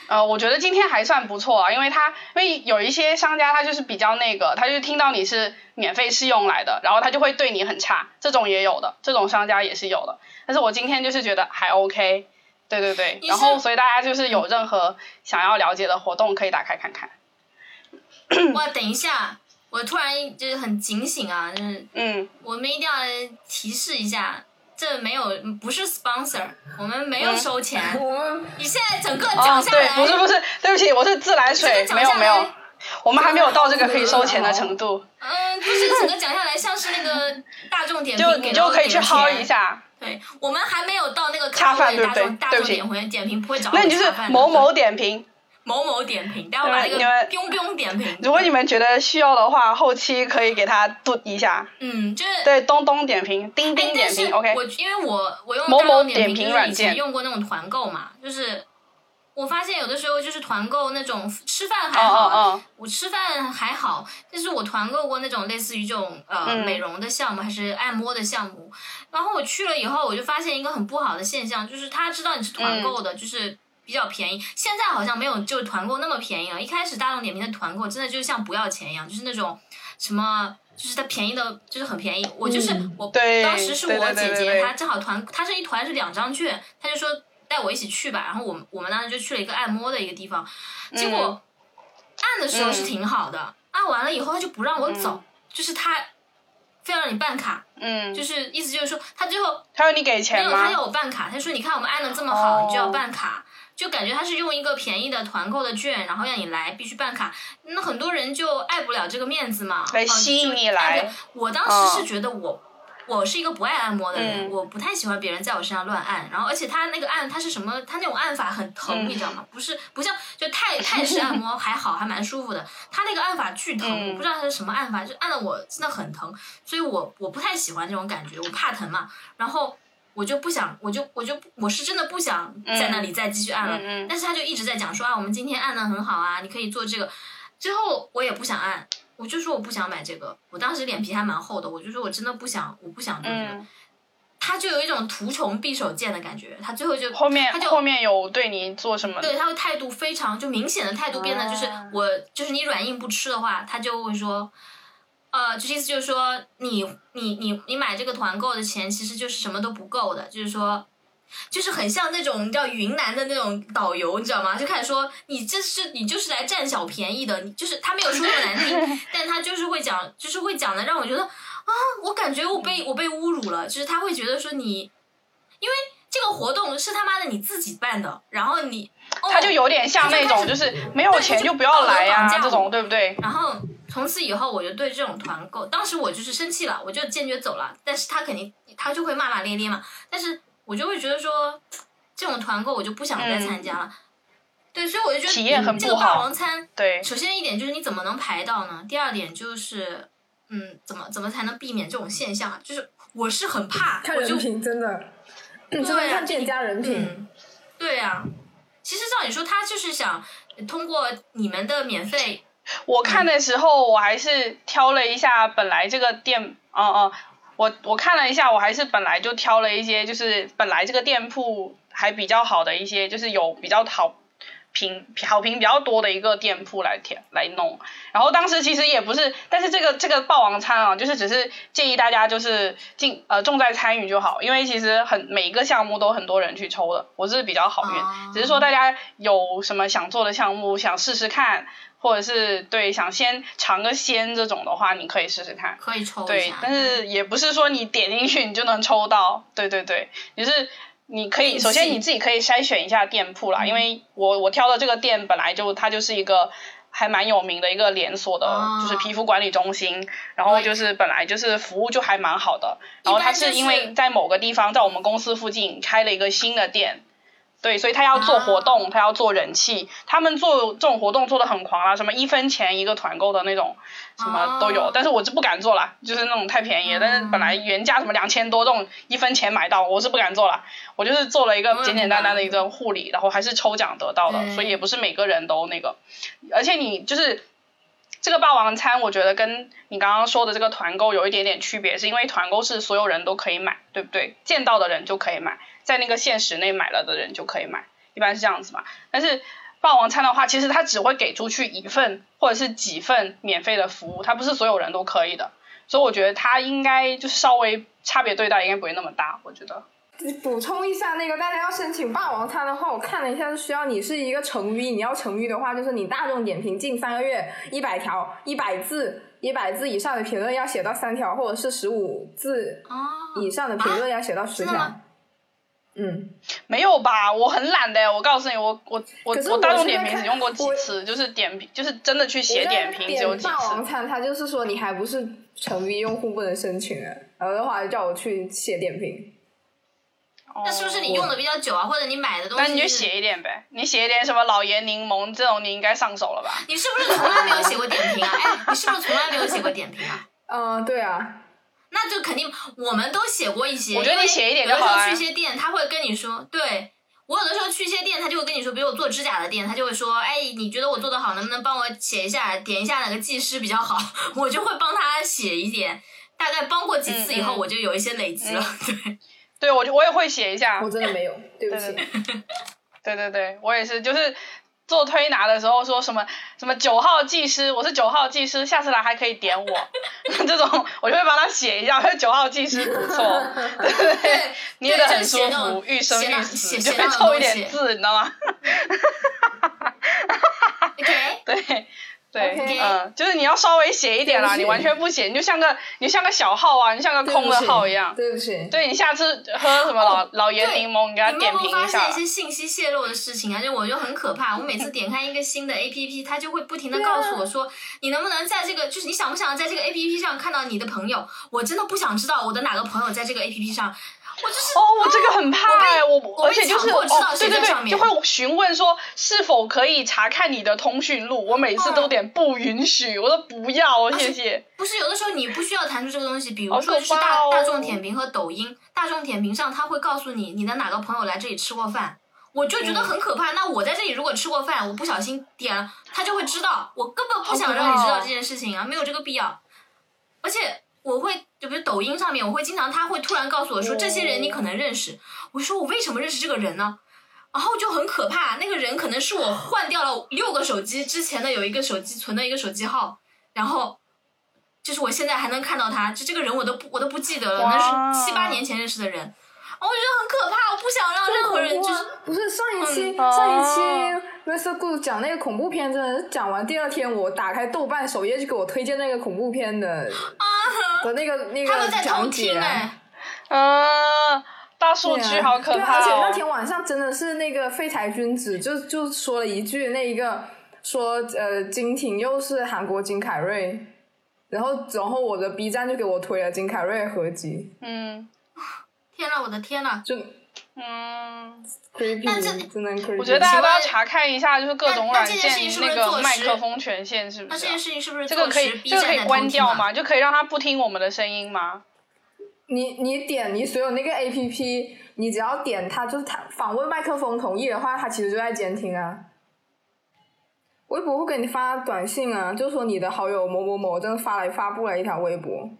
呃，我觉得今天还算不错啊，因为他因为有一些商家他就是比较那个，他就是听到你是免费试用来的，然后他就会对你很差，这种也有的，这种商家也是有的。但是我今天就是觉得还 OK，对对对，然后所以大家就是有任何想要了解的活动可以打开看看。哇，等一下，我突然就是很警醒啊，就是嗯，我们一定要提示一下，这没有不是 sponsor，我们没有收钱。我们你现在整个哦讲，下对，来，不是不是，对不起，我是自来水没有没有，我们还没有到这个可以收钱的程度，嗯，就是整个讲下来像是那个大众点评就你就可以去薅一下，对我们还没有到那个咖位大对不对众大众点评点评不会找我那你就是某某点评。某某点评，待会把那个你们 biu biu 点评，如果你们觉得需要的话，后期可以给他嘟一下。嗯，就是对，东东点评，钉哎钉，点评，OK。我因为我我用某某点点评就是以评软件前用过那种团购嘛，就是我发现有的时候就是团购那种吃饭还哦好啊，哦哦，我吃饭还好，但是我团购过那种类似于这种呃、嗯美容的项目还是按摩的项目，然后我去了以后，我就发现一个很不好的现象，就是他知道你是团购嗯的，就是。比较便宜，现在好像没有就是团购那么便宜了。一开始大众点评的团购真的就像不要钱一样，就是那种什么，就是它便宜的，就是很便宜。我就是、嗯我当时是我姐姐，她正好团，她是一团是两张券，她就说带我一起去吧。然后我们我们当时就去了一个按摩的一个地方，结果按的时候是挺好的，按完了以后他就不让我走，就是他非要让你办卡，嗯，就是意思就是说他最后他说你给钱没钱有他要？我办卡，他说你看我们按的这么好，哦你就要办卡。就感觉他是用一个便宜的团购的券，然后让你来必须办卡，那很多人就爱不了这个面子嘛，来哦吸引你来我当时是觉得我、我是一个不爱按摩的人，嗯我不太喜欢别人在我身上乱按，然后而且他那个按他是什么，他那种按法很疼，嗯你知道吗？不是不像就泰泰式按摩还好，还蛮舒服的，他那个按法巨疼，嗯我不知道他是什么按法，就按的我真的很疼，所以我我不太喜欢这种感觉，我怕疼嘛，然后。我就不想，我就我就我是真的不想在那里再继续按了，但是他就一直在讲说啊，我们今天按的很好啊，你可以做这个。最后我也不想按，我就说我不想买这个。我当时脸皮还蛮厚的，我就说我真的不想，我不想做这个。嗯，他就有一种图穷匕首见的感觉，他最后就后面他就后面有对你做什么？对他的态度非常就明显的态度变得就是、啊我就是你软硬不吃的话，他就会说。呃，就意思就是说，你你你你买这个团购的钱其实就是什么都不够的，就是说，就是很像那种你知道云南的那种导游，你知道吗？就开始说你这是你就是来占小便宜的，你就是他没有说那么难听，但他就是会讲，就是会讲的让我觉得啊，我感觉我被我被侮辱了，就是他会觉得说你，因为这个活动是他妈的你自己办的，然后你，哦、他就有点像那种，就是没有钱就不要来呀、对他就这种对不对？然后从此以后，我就对这种团购，当时我就是生气了，我就坚决走了。但是他肯定他就会骂骂咧咧嘛，但是我就会觉得说，这种团购我就不想再参加了。对，所以我就觉得体验很这个霸王餐，对，首先一点就是你怎么能排到呢？第二点就是，嗯，怎么怎么才能避免这种现象？就是我是很怕，看我就人品真的，对啊看店家人品。嗯，对呀、其实照理说，他就是想通过你们的免费我看的时候，我还是挑了一下本来这个店，嗯嗯，我我看了一下，我还是本来就挑了一些，就是本来这个店铺还比较好的一些，就是有比较好评好评比较多的一个店铺来填来弄。然后当时其实也不是，但是这个这个霸王餐啊，就是只是建议大家就是尽呃重在参与就好，因为其实很每一个项目都很多人去抽的，我是比较好运，哦只是说大家有什么想做的项目想试试看。或者是对想先尝个鲜这种的话，你可以试试看。可以抽，，对但是也不是说你点进去你就能抽到。对对对，就是你可以首先你自己可以筛选一下店铺啦，因为我我挑的这个店本来就它就是一个。还蛮有名的一个连锁的，哦就是皮肤管理中心，然后就是本来就是服务就还蛮好的，然后它是因为在某个地方，在我们公司附近开了一个新的店，对，所以他要做活啊动，他要做人气，他们做这种活动做的很狂啊，什么一分钱一个团购的那种，什么都有，哦但是我是不敢做啦，就是那种太便宜了，但是本来原价什么两千多，这种一分钱买到，我是不敢做啦，我就是做了一个简简单单的一个护理，然后还是抽奖得到的，所以也不是每个人都那个，而且你就是。这个霸王餐，我觉得跟你刚刚说的这个团购有一点点区别，是因为团购是所有人都可以买，对不对？见到的人就可以买，在那个限时内买了的人就可以买，一般是这样子嘛。但是霸王餐的话，其实它只会给出去一份或者是几份免费的服务，它不是所有人都可以的，所以我觉得它应该就是稍微差别对待应该不会那么大，我觉得。你补充一下，那个大家要申请霸王餐的话，我看了一下，是需要你是一个成 V，你要成 V 的话，就是你大众点评近三个月一百条一百字一百字以上的评论要写到三条，或者是十五字哦，以上的评论要写到十条。嗯，没有吧？我很懒的，我告诉你，我我我我大众点评只用过几次，就是点评，就是真的去写点评只有几霸王次。餐，他就是说你还不是成 V 用户不能申请啊，然后的话就叫我去写点评。那是不是你用的比较久啊？或者你买的东西？那你就写一点呗，你写一点什么老爷柠檬这种，你应该上手了吧？你是不是从来没有写过点评啊？哎，你是不是从来没有写过点评啊？嗯，对啊，那就肯定我们都写过一些。我觉得你写一点就有的时候去一些店，他会跟你说，对我有的时候去一些店，他就会跟你说，比如我做指甲的店，他就会说，哎，你觉得我做的好，能不能帮我写一下，点一下哪个技师比较好？我就会帮他写一点。大概帮过几次以后，我就有一些累积了。对，对，我就我也会写一下我。真的没有，对不起。对对对，我也是，就是做推拿的时候说什么什么九号技师，我是九号技师，下次来还可以点我，这种我就会帮他写一下，九号技师不错，对 不对？捏得很舒服种，欲生欲死，就会凑一点字，你知道吗？OK，对。对嗯，就是你要稍微写一点啦，你完全不写，你就像个你像个小号啊，你像个空的号一样。对不起。对你下次喝什么老、老爷柠檬，你给他你们点有没有发评一下现一。些信息泄露的事情啊？就我就很可怕，我每次点开一个新的 APP，它就会不停的告诉我说，你能不能在这个，就是你想不想在这个 APP 上看到你的朋友？我真的不想知道我的哪个朋友在这个 APP 上，我就是哦，我这个很怕哎、我而且就是哦，对对对，就会询问说是否可以查看你的通讯录，我每次都点不允许，我说不要，谢谢。不是有的时候你不需要弹出这个东西，比如说就是大、哦大众点评和抖音，大众点评上他会告诉你你的哪个朋友来这里吃过饭，我就觉得很可怕。那我在这里如果吃过饭，我不小心点了，他就会知道，我根本不想让你知道这件事情啊，没有这个必要。而且我会，就比如抖音上面，我会经常他会突然告诉我说，这些人你可能认识，我说我为什么认识这个人呢？然后就很可怕，那个人可能是我换掉了六个手机之前的有一个手机存的一个手机号，然后就是我现在还能看到他，就这个人我都不我都不记得了，那是七八年前认识的人，我觉得很可怕，我不想让任何人就是不是上一期、嗯上一期 Mr. Good 讲那个恐怖片，真的是讲完第二天，我打开豆瓣首页就给我推荐那个恐怖片的啊的那个 那个他们在偷讲解听。哎，嗯，大数据好可对啊怕哦而且那。天晚上真的是那个废柴君子就就说了一句那一个说呃金挺又是韩国金凯瑞，然后然后我的 B 站就给我推了金凯瑞合集，嗯天呐，我的天呐！就嗯，creepy，但这真的 creepy。我觉得大家都要查看一下，就是各种软这件事情是不是那个麦克风权限是不是啊那这件？事情是不是这个可以这个可以关？掉吗？就可以让他不听我们的声音吗？你你点你所有那个 A P P，你只要点它，就是它访问麦克风同意的话，它其实就在监听啊。微博会给你发短信啊，就说你的好友某某某真的发来发布了一条微博，嗯，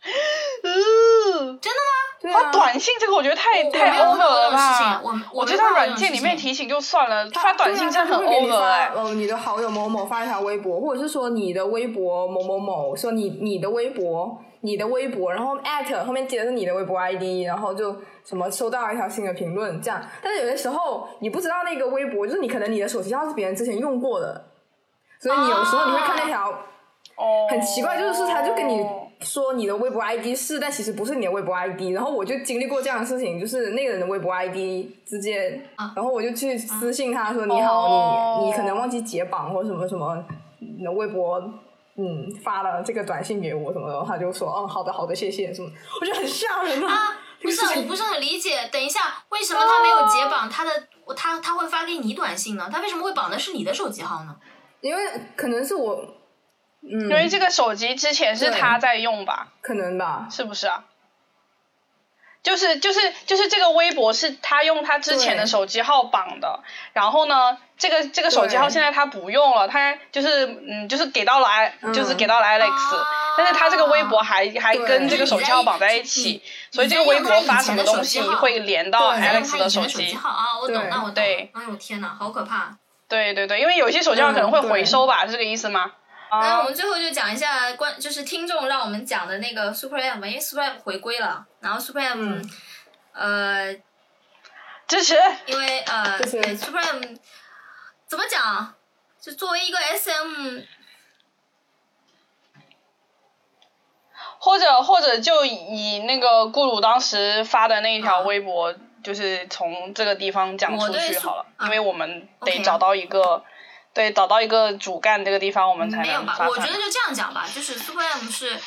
真的吗？对啊，发短信这个我觉得太太我没有 over 了吧？我我我觉得软件里面提醒就算了，他发短信真的很对啊他就会给你 over 发哎。呃，你的好友某某发一条微博，或者是说你的微博某某某，说你你的微博，你的微博，然后 at 后面接的是你的微博 ID，然后就什么收到了一条新的评论这样。但是有些时候你不知道那个微博，就是你可能你的手机号是别人之前用过的，所以你有时候你会看那条哦，很奇怪，就是他就跟你说你的微博 ID 是，但其实不是你的微博 ID。然后我就经历过这样的事情，就是那个人的微博 ID 直接，啊然后我就去私信他说：“你好，哦你你可能忘记解绑或什么什么，你的微博嗯发了这个短信给我什么的。”他就说：“嗯，好的好的，谢谢什么。”我觉得很吓人啊。啊，不是，我不是很理解。等一下，为什么他没有解绑他的？他他会发给你短信呢？他为什么会绑的是你的手机号呢？因为可能是我，嗯，因为这个手机之前是他在用吧？可能吧。是不是啊？就是就是就是这个微博是他用他之前的手机号绑的，然后呢，这个这个手机号现在他不用了，他就是嗯就是给到了 I、嗯就是给到了 Alex，、啊但是他这个微博还还跟这个手机号绑在一起，所以这个微博发什么东西会连到 Alex 的手机机。号啊，我懂，对那我懂。对哎呦天哪，好可怕！对对对，因为有些手机号可能会回收吧，是这个意思吗？那我啊，们最后就讲一下关，就是听众让我们讲的那个 Super M，因为 Super M 回归了，然后 Super M，、嗯。呃，支持。因为呃，对 Super M 怎么讲？就作为一个 SM，或者或者就以那个顾鲁当时发的那一条嗯微博，就是从这个地方讲出去好了，啊。因为我们得找到一个，对，找到一个主干这个地方，我们才没有吧？我觉得就这样讲吧，就是 Super M 是，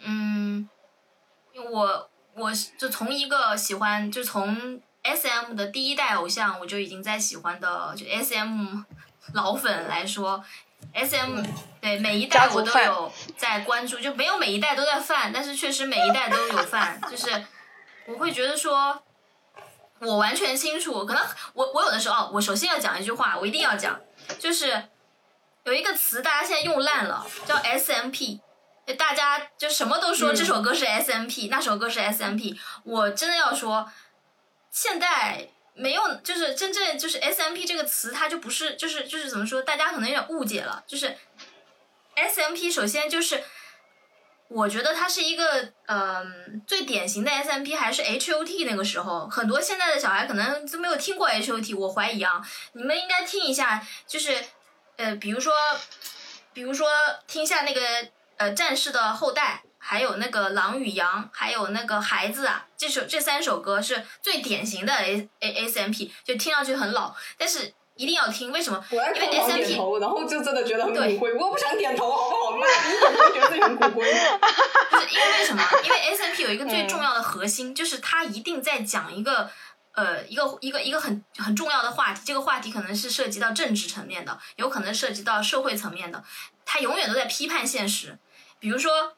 嗯，我我是就从一个喜欢，就从 S M 的第一代偶像，我就已经在喜欢的，就 S M 老粉来说，S M 对每一代我都有在关注，就没有每一代都在犯，但是确实每一代都有犯，就是我会觉得说。我完全清楚，可能我我有的时候，哦我首先要讲一句话，我一定要讲，就是有一个词大家现在用烂了，叫 SMP。大家就什么都说嗯这首歌是 SMP，、那首歌是 SMP。我真的要说，现在没有，就是真正就是 SMP 这个词，它就不是，就是就是怎么说，大家可能有点误解了。就是 SMP，首先就是我觉得它是一个，嗯、最典型的 SMP 还是 HOT 那个时候，很多现在的小孩可能都没有听过 HOT，我怀疑啊，你们应该听一下，就是呃，比如说，比如说听一下那个呃战士的后代，还有那个狼与羊，还有那个孩子啊，这首这三首歌是最典型的 A A SMP，就听上去很老，但是一定要听，为什么？因为疯狂点 SMP 头，然后就真的觉得很对骨灰。我不想点头，好不好？那你点头就觉得自己很骨灰。不是因为为什么？因为 S M P 有一个最重要的核心，就是他一定在讲一个呃一个一个一个很很重要的话题。这个话题可能是涉及到政治层面的，有可能涉及到社会层面的。他永远都在批判现实。比如说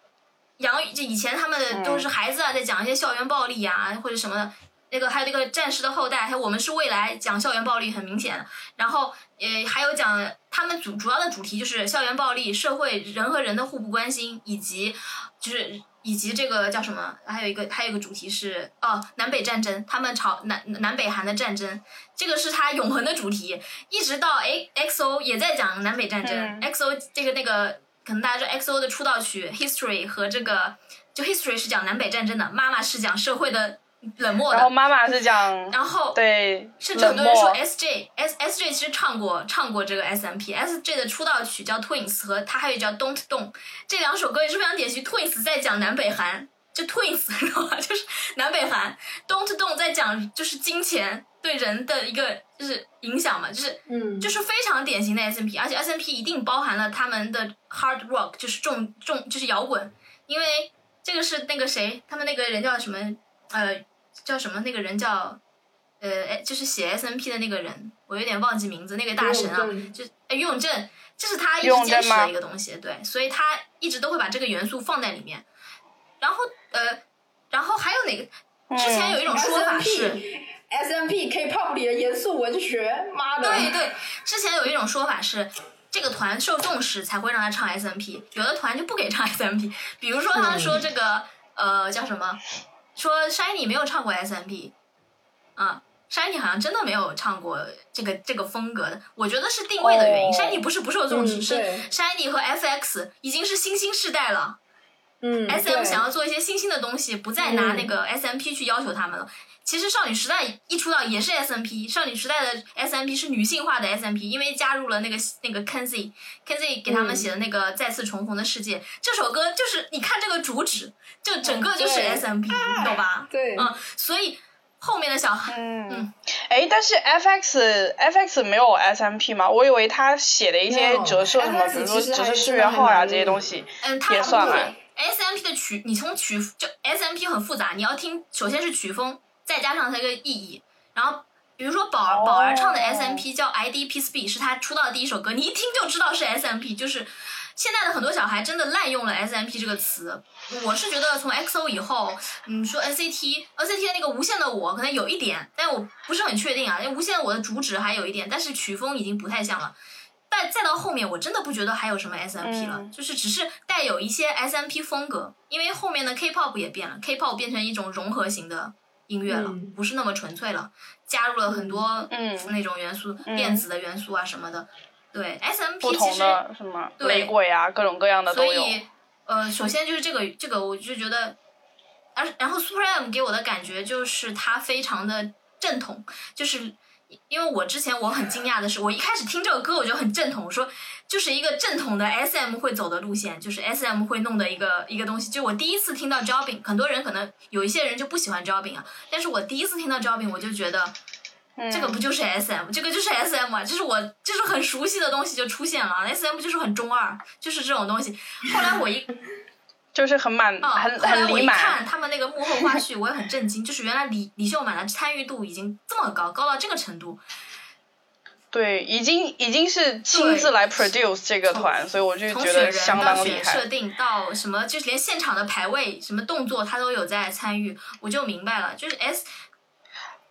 杨宇，就以前他们都是孩子啊，在讲一些校园暴力啊或者什么的。那个还有那个战士的后代，还有我们是未来，讲校园暴力很明显。然后呃还有讲他们主主要的主题就是校园暴力、社会人和人的互不关心，以及就是以及这个叫什么？还有一个还有一个主题是哦南北战争，他们朝南南北韩的战争，这个是他永恒的主题，一直到 A XO 也在讲南北战争。嗯 XO 这个那个可能大家知道 XO 的出道曲 History 和这个就 History 是讲南北战争的，妈妈是讲社会的冷漠然后，妈妈是讲 然后对甚至很多人说 S J S S J 其实唱过唱过这个 S M P S J 的出道曲叫 Twins 和他还有叫 Don't Don't 这两首歌也是非常典型。Twins 在讲南北韩，就 Twins 你知道吗？就是南北韩。Don't Don't 在讲就是金钱对人的一个就是影响嘛，就是嗯就是非常典型的 S M P，而且 S M P 一定包含了他们的 hard rock，就是重重就是摇滚，因为这个是那个谁，他们那个人叫什么呃叫什么那个人叫呃哎就是写 S N P 的那个人，我有点忘记名字，那个大神啊就哎游泳正，这是他一直坚持的一个东西，对，所以他一直都会把这个元素放在里面，然后呃然后还有哪个？之前有一种说法是。S M P K-pop 里的严肃文学，妈的！对对，之前有一种说法是，这个团受重视才会让他唱 S M P，有的团就不给唱 S M P。比如说他们说这个、呃叫什么，说 Shiny 没有唱过 S M P，啊。Shiny 好像真的没有唱过这个这个风格的，我觉得是定位的原因。哦 Shiny 不是不受重视，是 Shiny 和 FX 已经是新兴世代了。嗯 S M 想要做一些新兴的东西，不再拿嗯那个 S M P 去要求他们了。其实少女时代一出道也是 S M P，少女时代的 S M P 是女性化的 S M P，因为加入了那个那个 Kenzie，Kenzie 给他们嗯。写的那个再次重逢的世界、这首歌，就是你看这个主旨，就整个就是 S M P，你懂吧？对嗯，所以后面的小孩，嗯嗯，哎，但是 FX FX 没有 SMP 吗？我以为他写的一些折射什么比如说其实还折射序号呀这些东西，嗯，他也算不会啊 S M P 的曲，你从曲就 S M P 很复杂，你要听，首先是曲风，再加上它一个意义，然后比如说宝儿、哦宝儿唱的 S M P 叫 I D Peace Be，是他出道的第一首歌，你一听就知道是 S M P，就是现在的很多小孩真的滥用了 S M P 这个词。我是觉得从 X O 以后，你说 N C T N C T 的那个无限的我可能有一点，但我不是很确定啊，因为无限的我的主旨还有一点，但是曲风已经不太像了。但再到后面，我真的不觉得还有什么 S M P 了，嗯就是只是带有一些 S M P 风格，因为后面的 K pop 也变了，K pop 变成一种融合型的音乐了，嗯不是那么纯粹了，加入了很多嗯那种元素，嗯电子的元素啊什么的。对，S M P 其实，什么对雷鬼啊，各种各样的所都有。以呃，首先就是这个这个，我就觉得，而然后 Super M 给我的感觉就是它非常的正统，就是因为我之前我很惊讶的是，我一开始听这个歌我就很正统，我说就是一个正统的 S M 会走的路线，就是 S M 会弄的一个一个东西。就我第一次听到 Jobbing，很多人可能有一些人就不喜欢 Jobbing 啊，但是我第一次听到 Jobbing，我就觉得这个不就是 S M，这个就是 S M 啊，就是我就是很熟悉的东西就出现了，S M 就是很中二，就是这种东西。后来我一 就是很满，哦，很后来我一很离满。看他们那个幕后花絮，我也很震惊，就是原来李李秀满的参与度已经这么高，高到这个程度。对，已经已经是亲自来 produce 这个团，所以我就觉得相当厉害设。定到什么，就是连现场的排位、什么动作他都有在参与，我就明白了，就是 S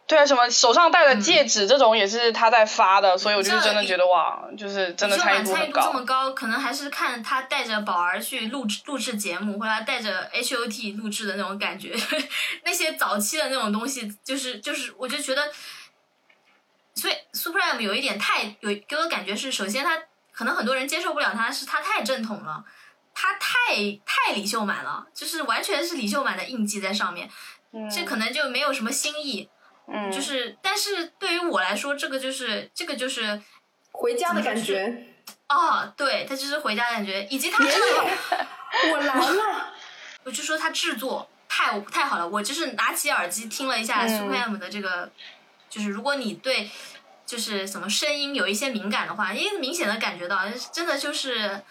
对啊，什么手上戴的戒嗯指这种也是他在发的，所以我就真的觉得哇，就是真的李秀参与度这么高。高，可能还是看他带着宝儿去录制录制节目，或者他带着 H O T 录制的那种感觉，那些早期的那种东西，就是就是，我就觉得，所以 Supreme 有一点太有给我感觉是，首先他可能很多人接受不了他，是他太正统了。他太太李秀满了，就是完全是李秀满的印记在上面，嗯这可能就没有什么新意。嗯，就是，但是对于我来说，这个就是这个就是回家的感觉。哦，对，他就是回家的感觉，以及他真的好，我来了，我就说他制作太太好了。我就是拿起耳机听了一下嗯 Supreme 的这个，就是如果你对就是什么声音有一些敏感的话，因为明显的感觉到，真的就是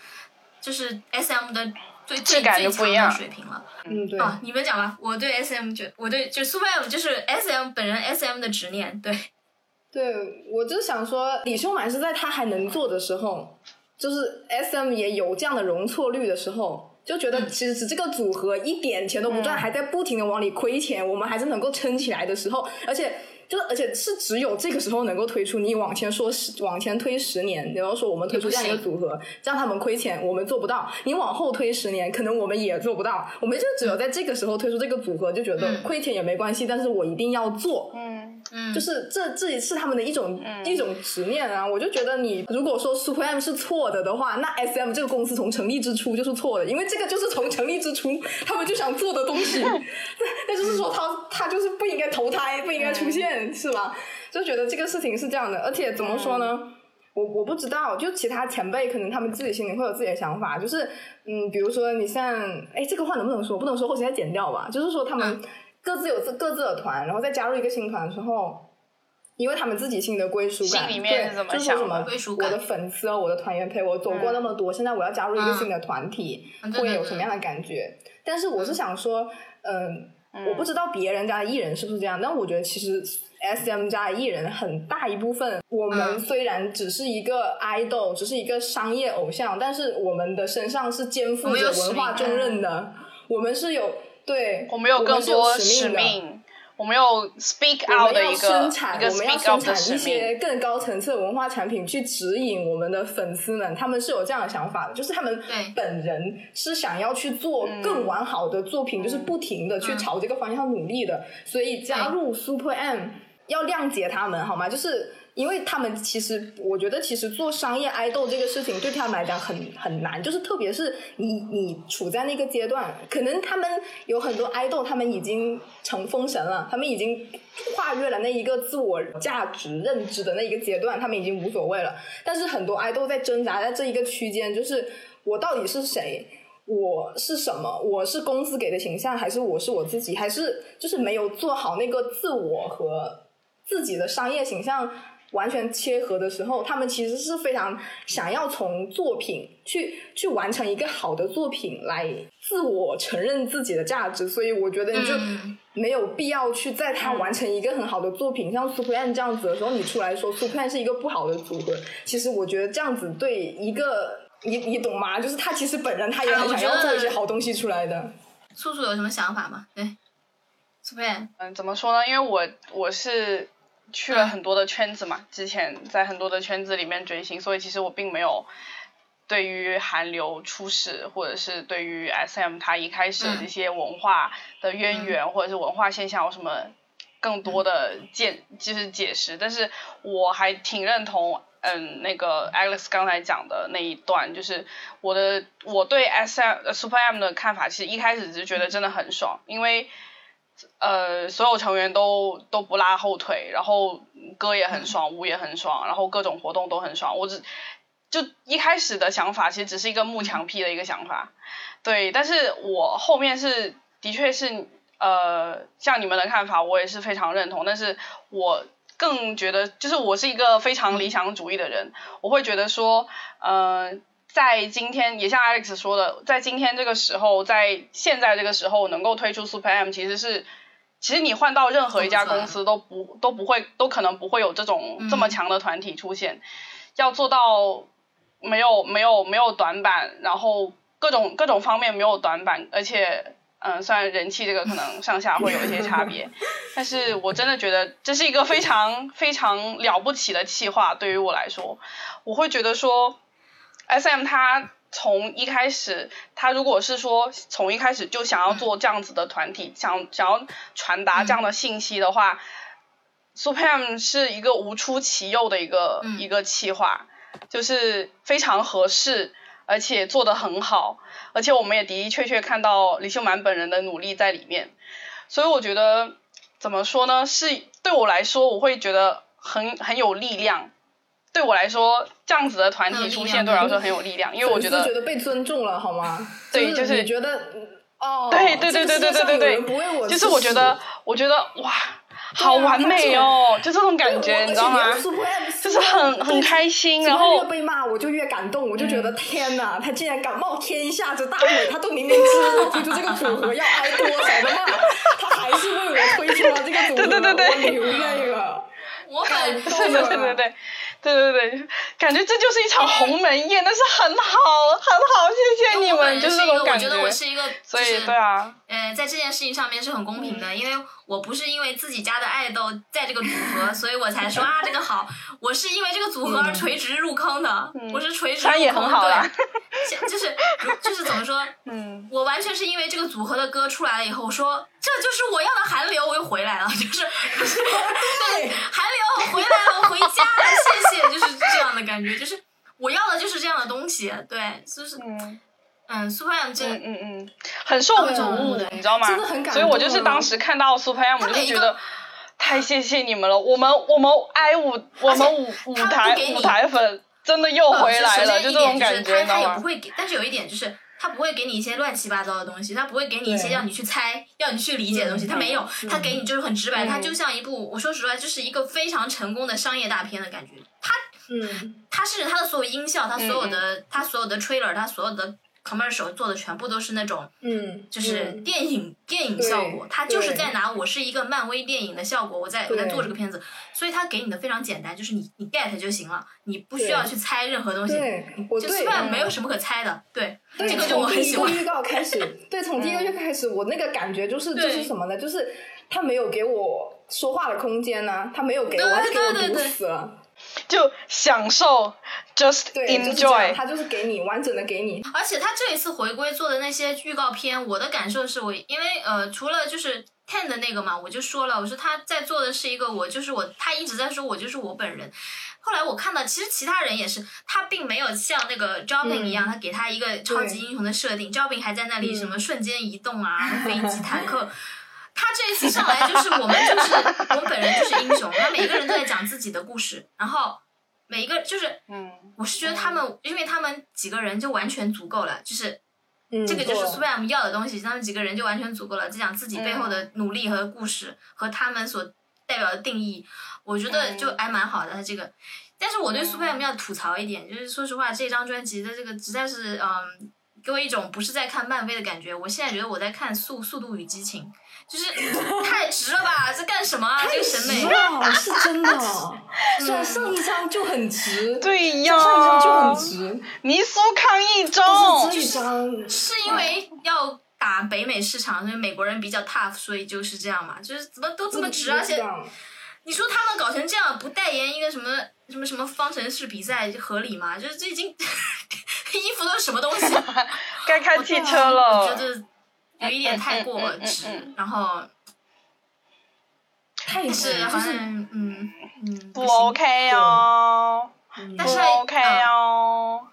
就是 SM 的最最感就最强不一样的水平了。嗯，对，啊，你们讲吧，我对 SM 就我对就 Supreme 就是 SM 本人 SM 的执念，对，对，我就想说，李秀满是在他还能做的时候，就是 S M 也有这样的容错率的时候，就觉得其实这个组合一点钱都不赚，还在不停的往里亏钱，我们还是能够撑起来的时候，而且。就是，而且是只有这个时候能够推出。你往前说十，往前推十年，然后说我们推出这样一个组合，让他们亏钱，我们做不到。你往后推十年，可能我们也做不到。我们就只有在这个时候推出这个组合，就觉得嗯亏钱也没关系，但是我一定要做。嗯，嗯，就是这这也是他们的一种、一种执念啊！我就觉得你如果说 Supreme 是错的的话，那 SM 这个公司从成立之初就是错的，因为这个就是从成立之初他们就想做的东西。那那就是说他他就是不应该投胎，不应该出现，是吧？就觉得这个事情是这样的，而且怎么说呢？我我不知道，就其他前辈可能他们自己心里会有自己的想法，就是嗯，比如说你像哎，这个话能不能说？不能说，或许再剪掉吧。就是说他们各自有自各自的团，然后再加入一个新团的时候，因为他们自己心里的归属感，心里面对就是说什么归属感我的粉丝哦，我的团员陪我走过那么多，现在我要加入一个新的团体，会有什么样的感觉？但是我是想说，嗯。我不知道别人家的艺人是不是这样，但我觉得其实 S M 家的艺人很大一部分，我们嗯虽然只是一个 idol，只是一个商业偶像，但是我们的身上是肩负着文化重任的，我们是有对，我们有更多使命的。命，我们有 speak out 要的一个生产，我们要生产一。些更高层次的文化产品，去指引我们的粉丝们。他们是有这样的想法的，就是他们本人是想要去做更完好的作品，就是不停的去嗯朝这个方向努力的。所以加入 Super M 要谅解他们，好吗？就是。因为他们其实，我觉得其实做商业爱豆这个事情对他们来讲很很难，就是特别是你你处在那个阶段，可能他们有很多爱豆，他们已经成封神了，他们已经跨越了那一个自我价值认知的那一个阶段，他们已经无所谓了。但是很多爱豆在挣扎在这一个区间，就是我到底是谁？我是什么？我是公司给的形象，还是我是我自己？还是就是没有做好那个自我和自己的商业形象完全切合的时候，他们其实是非常想要从作品去去完成一个好的作品来自我承认自己的价值，所以我觉得你就嗯没有必要去在他完成一个很好的作品，像 Supreme 这样子的时候，你出来说 Supreme 是一个不好的组合，其实我觉得这样子对一个你你懂吗？就是他其实本人他也很想要做一些好东西出来的。素素有什么想法吗？对，Supreme，嗯，怎么说呢？因为我我是去了很多的圈子嘛，之前在很多的圈子里面追星，所以其实我并没有对于韩流初始，或者是对于 SM 它一开始的这些文化的渊源，或者是文化现象有什么更多的见，就是解释。但是我还挺认同。嗯，那个 Alex 刚才讲的那一段，就是我的我对 S M Super M 的看法，其实一开始只是觉得真的很爽，因为呃，所有成员都都不拉后腿，然后歌也很爽，舞也很爽，然后各种活动都很爽。我只就一开始的想法其实只是一个慕强癖的一个想法，对，但是我后面是的确是呃，像你们的看法，我也是非常认同，但是我更觉得就是我是一个非常理想主义的人，我会觉得说，呃，在今天也像 Alex 说的，在今天这个时候，在现在这个时候能够推出 Super M，其实是。其实你换到任何一家公司都不都不会都可能不会有这种这么强的团体出现，要做到没有没有没有短板，然后各种各种方面没有短板，而且嗯，虽然人气这个可能上下会有一些差别，但是我真的觉得这是一个非常非常了不起的企划，对于我来说，我会觉得说，S M 他。从一开始，他如果是说从一开始就想要做这样子的团体，想想要传达这样的信息的话，Supreme 是一个无出其右的一个一个企划，就是非常合适，而且做得很好，而且我们也的的确确看到李秀满本人的努力在里面，所以我觉得怎么说呢？是对我来说，我会觉得很很有力量。对我来说，这样子的团体出现对我来说很有力量，因为我觉得觉得被尊重了，好吗？对，就是你觉得哦，对对对对对对对对，就是我觉得，我觉得哇，好完美哦，就这种感觉，你知道吗？就是很很开心，然后越被骂我就越感动，我就觉得天哪，他竟然敢冒天下之大不他都明明知道推出这个组合要挨多少的骂，他还是为我推出了这个组合，对对对对，我流泪了，我感动了，对对对。对对对对，感觉这就是一场鸿门宴，但是很好，很好，谢谢你们，就是这种感觉。我觉得我是一个，所以对啊，呃，在这件事情上面是很公平的，因为我不是因为自己家的爱豆在这个组合，所以我才说啊这个好，我是因为这个组合而垂直入坑的，我是垂直入坑，对，就是就是怎么说，嗯，我完全是因为这个组合的歌出来了以后，我说这就是我要的韩流，我又回来了，就是对韩流回来了，我回家了，谢谢。就是这样的感觉，就是我要的就是这样的东西，对，就是嗯嗯，Super M 这嗯嗯嗯，很受鼓舞的，你知道吗？真的很感动所以我就是当时看到 Super M，我就觉得太谢谢你们了。我们我们 I 五我们舞舞台舞台粉真的又回来了，就这种感觉，他他也不会给，但是有一点就是。他不会给你一些乱七八糟的东西，他不会给你一些让你去猜、要你去理解的东西，他没有，他给你就是很直白，他就像一部，我说实话，就是一个非常成功的商业大片的感觉。他，嗯，他是他的所有音效，他所有的，他所有的 trailer，他所有的。Commercial 做的全部都是那种，嗯，就是电影电影效果，他就是在拿我是一个漫威电影的效果，我在我在做这个片子，所以他给你的非常简单，就是你你 get 就行了，你不需要去猜任何东西，就基本上没有什么可猜的，对，这个就我很喜欢。预告开始，对，从第一个月开始，我那个感觉就是就是什么呢？就是他没有给我说话的空间呢，他没有给我，他给我堵死了。就享受，just enjoy，他就是给你完整的给你。而且他这一次回归做的那些预告片，我的感受是我，因为呃，除了就是 ten 的那个嘛，我就说了，我说他在做的是一个我就是我，他一直在说我就是我本人。后来我看到，其实其他人也是，他并没有像那个 Jobin 一样，他给他一个超级英雄的设定，Jobin 还在那里什么瞬间移动啊，飞机、坦克。他这一次上来就是我们就是我们本人就是英雄，他每一个人都在讲自己的故事，然后每一个就是，嗯，我是觉得他们，因为他们几个人就完全足够了，就是这个就是 s p a m 要的东西，他们几个人就完全足够了，就讲自己背后的努力和故事和他们所代表的定义，我觉得就还蛮好的。他这个，但是我对 s p a m 要吐槽一点，就是说实话，这张专辑的这个实在是，嗯，给我一种不是在看漫威的感觉，我现在觉得我在看速速度与激情。就是太直了吧？这干什么啊？这个审美是真的，上上一张就很直，对呀，上一张就很直。尼苏康一周，这一张是因为要打北美市场，所以美国人比较 tough，所以就是这样嘛。就是怎么都这么直，而且你说他们搞成这样，不代言一个什么什么什么方程式比赛合理吗？就是这已经 衣服都是什么东西？该开汽车了。我觉得。有一点太过直，然后太直，好像嗯嗯不 OK 哦，但是 OK 哦。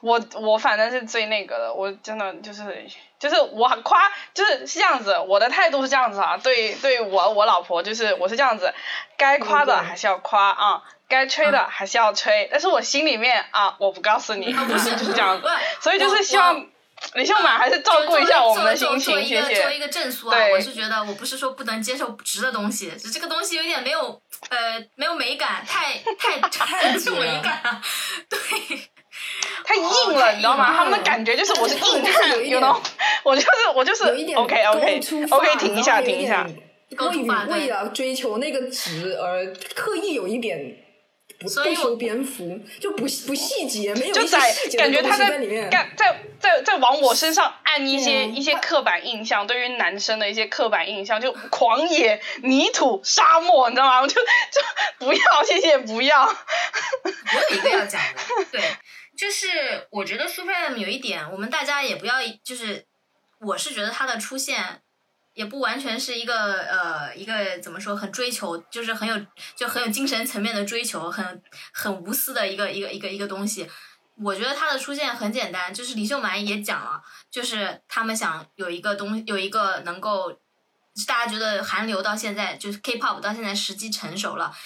我我反正是最那个的，我真的就是就是我很夸，就是是这样子，我的态度是这样子啊，对对我我老婆就是我是这样子，该夸的还是要夸啊，该吹的还是要吹，但是我心里面啊，我不告诉你，不是 就是这样子，所以就是希望李秀满还是照顾一下我们的心情，谢作为一个作为一。个正苏啊，我是觉得我不是说不能接受直的东西，只这个东西有点没有呃没有美感，太太 太直了美感了，对。太硬了，你知道吗？他们的感觉就是我是硬汉点 know，我就是我就是有一点 OK OK OK，停一下停一下。为了追求那个值而刻意有一点不所以我不修边幅，就不不细节，没有就在感觉他在。干在在在往我身上按一些、一些刻板印象，对于男生的一些刻板印象，就狂野、泥土、沙漠，你知道吗？我 就就不要，谢谢，不要。我有一个要讲的，对，就是我觉得 Super M 有一点，我们大家也不要，就是我是觉得他的出现也不完全是一个呃一个怎么说很追求，就是很有就很有精神层面的追求，很很无私的一个一个一个一个东西。我觉得它的出现很简单，就是李秀满也讲了，就是他们想有一个东有一个能够大家觉得韩流到现在就是 K-pop 到现在时机成熟了，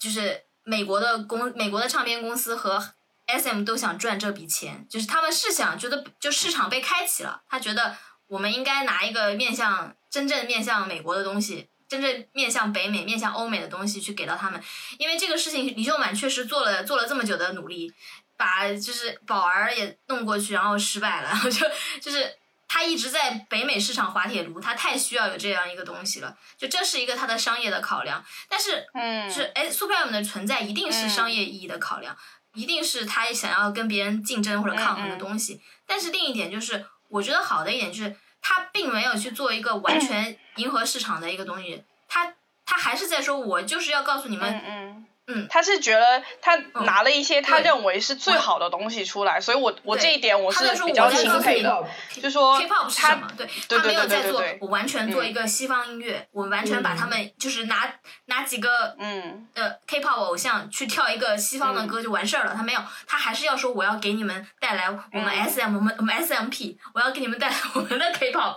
就是美国的公美国的唱片公司和 S.M 都想赚这笔钱，就是他们是想觉得就市场被开启了，他觉得我们应该拿一个面向真正面向美国的东西。真正面向北美、面向欧美的东西去给到他们，因为这个事情，李秀满确实做了做了这么久的努力，把就是宝儿也弄过去，然后失败了，然 后就就是他一直在北美市场滑铁卢，他太需要有这样一个东西了，就这是一个他的商业的考量。但是嗯就是哎，Super M 的存在一定是商业意义的考量，一定是他想要跟别人竞争或者抗衡的东西。但是另一点就是，我觉得好的一点就是，他并没有去做一个完全迎合市场的一个东西，他他还是在说，我就是要告诉你们，嗯。他是觉得他拿了一些他认为是最好的东西出来，所以我我这一点我他在说比较钦佩的，就说 K-pop 是他什么？对，他没有在做我完全做嗯。一个西方音乐，我完全把他们就是拿拿几个嗯。呃 K-pop 偶像去跳一个西方的歌就完事儿了，他没有，他还是要说我要给你们带来我们嗯。SM，、我们我们 SMP，我要给你们带来我们的 K-pop。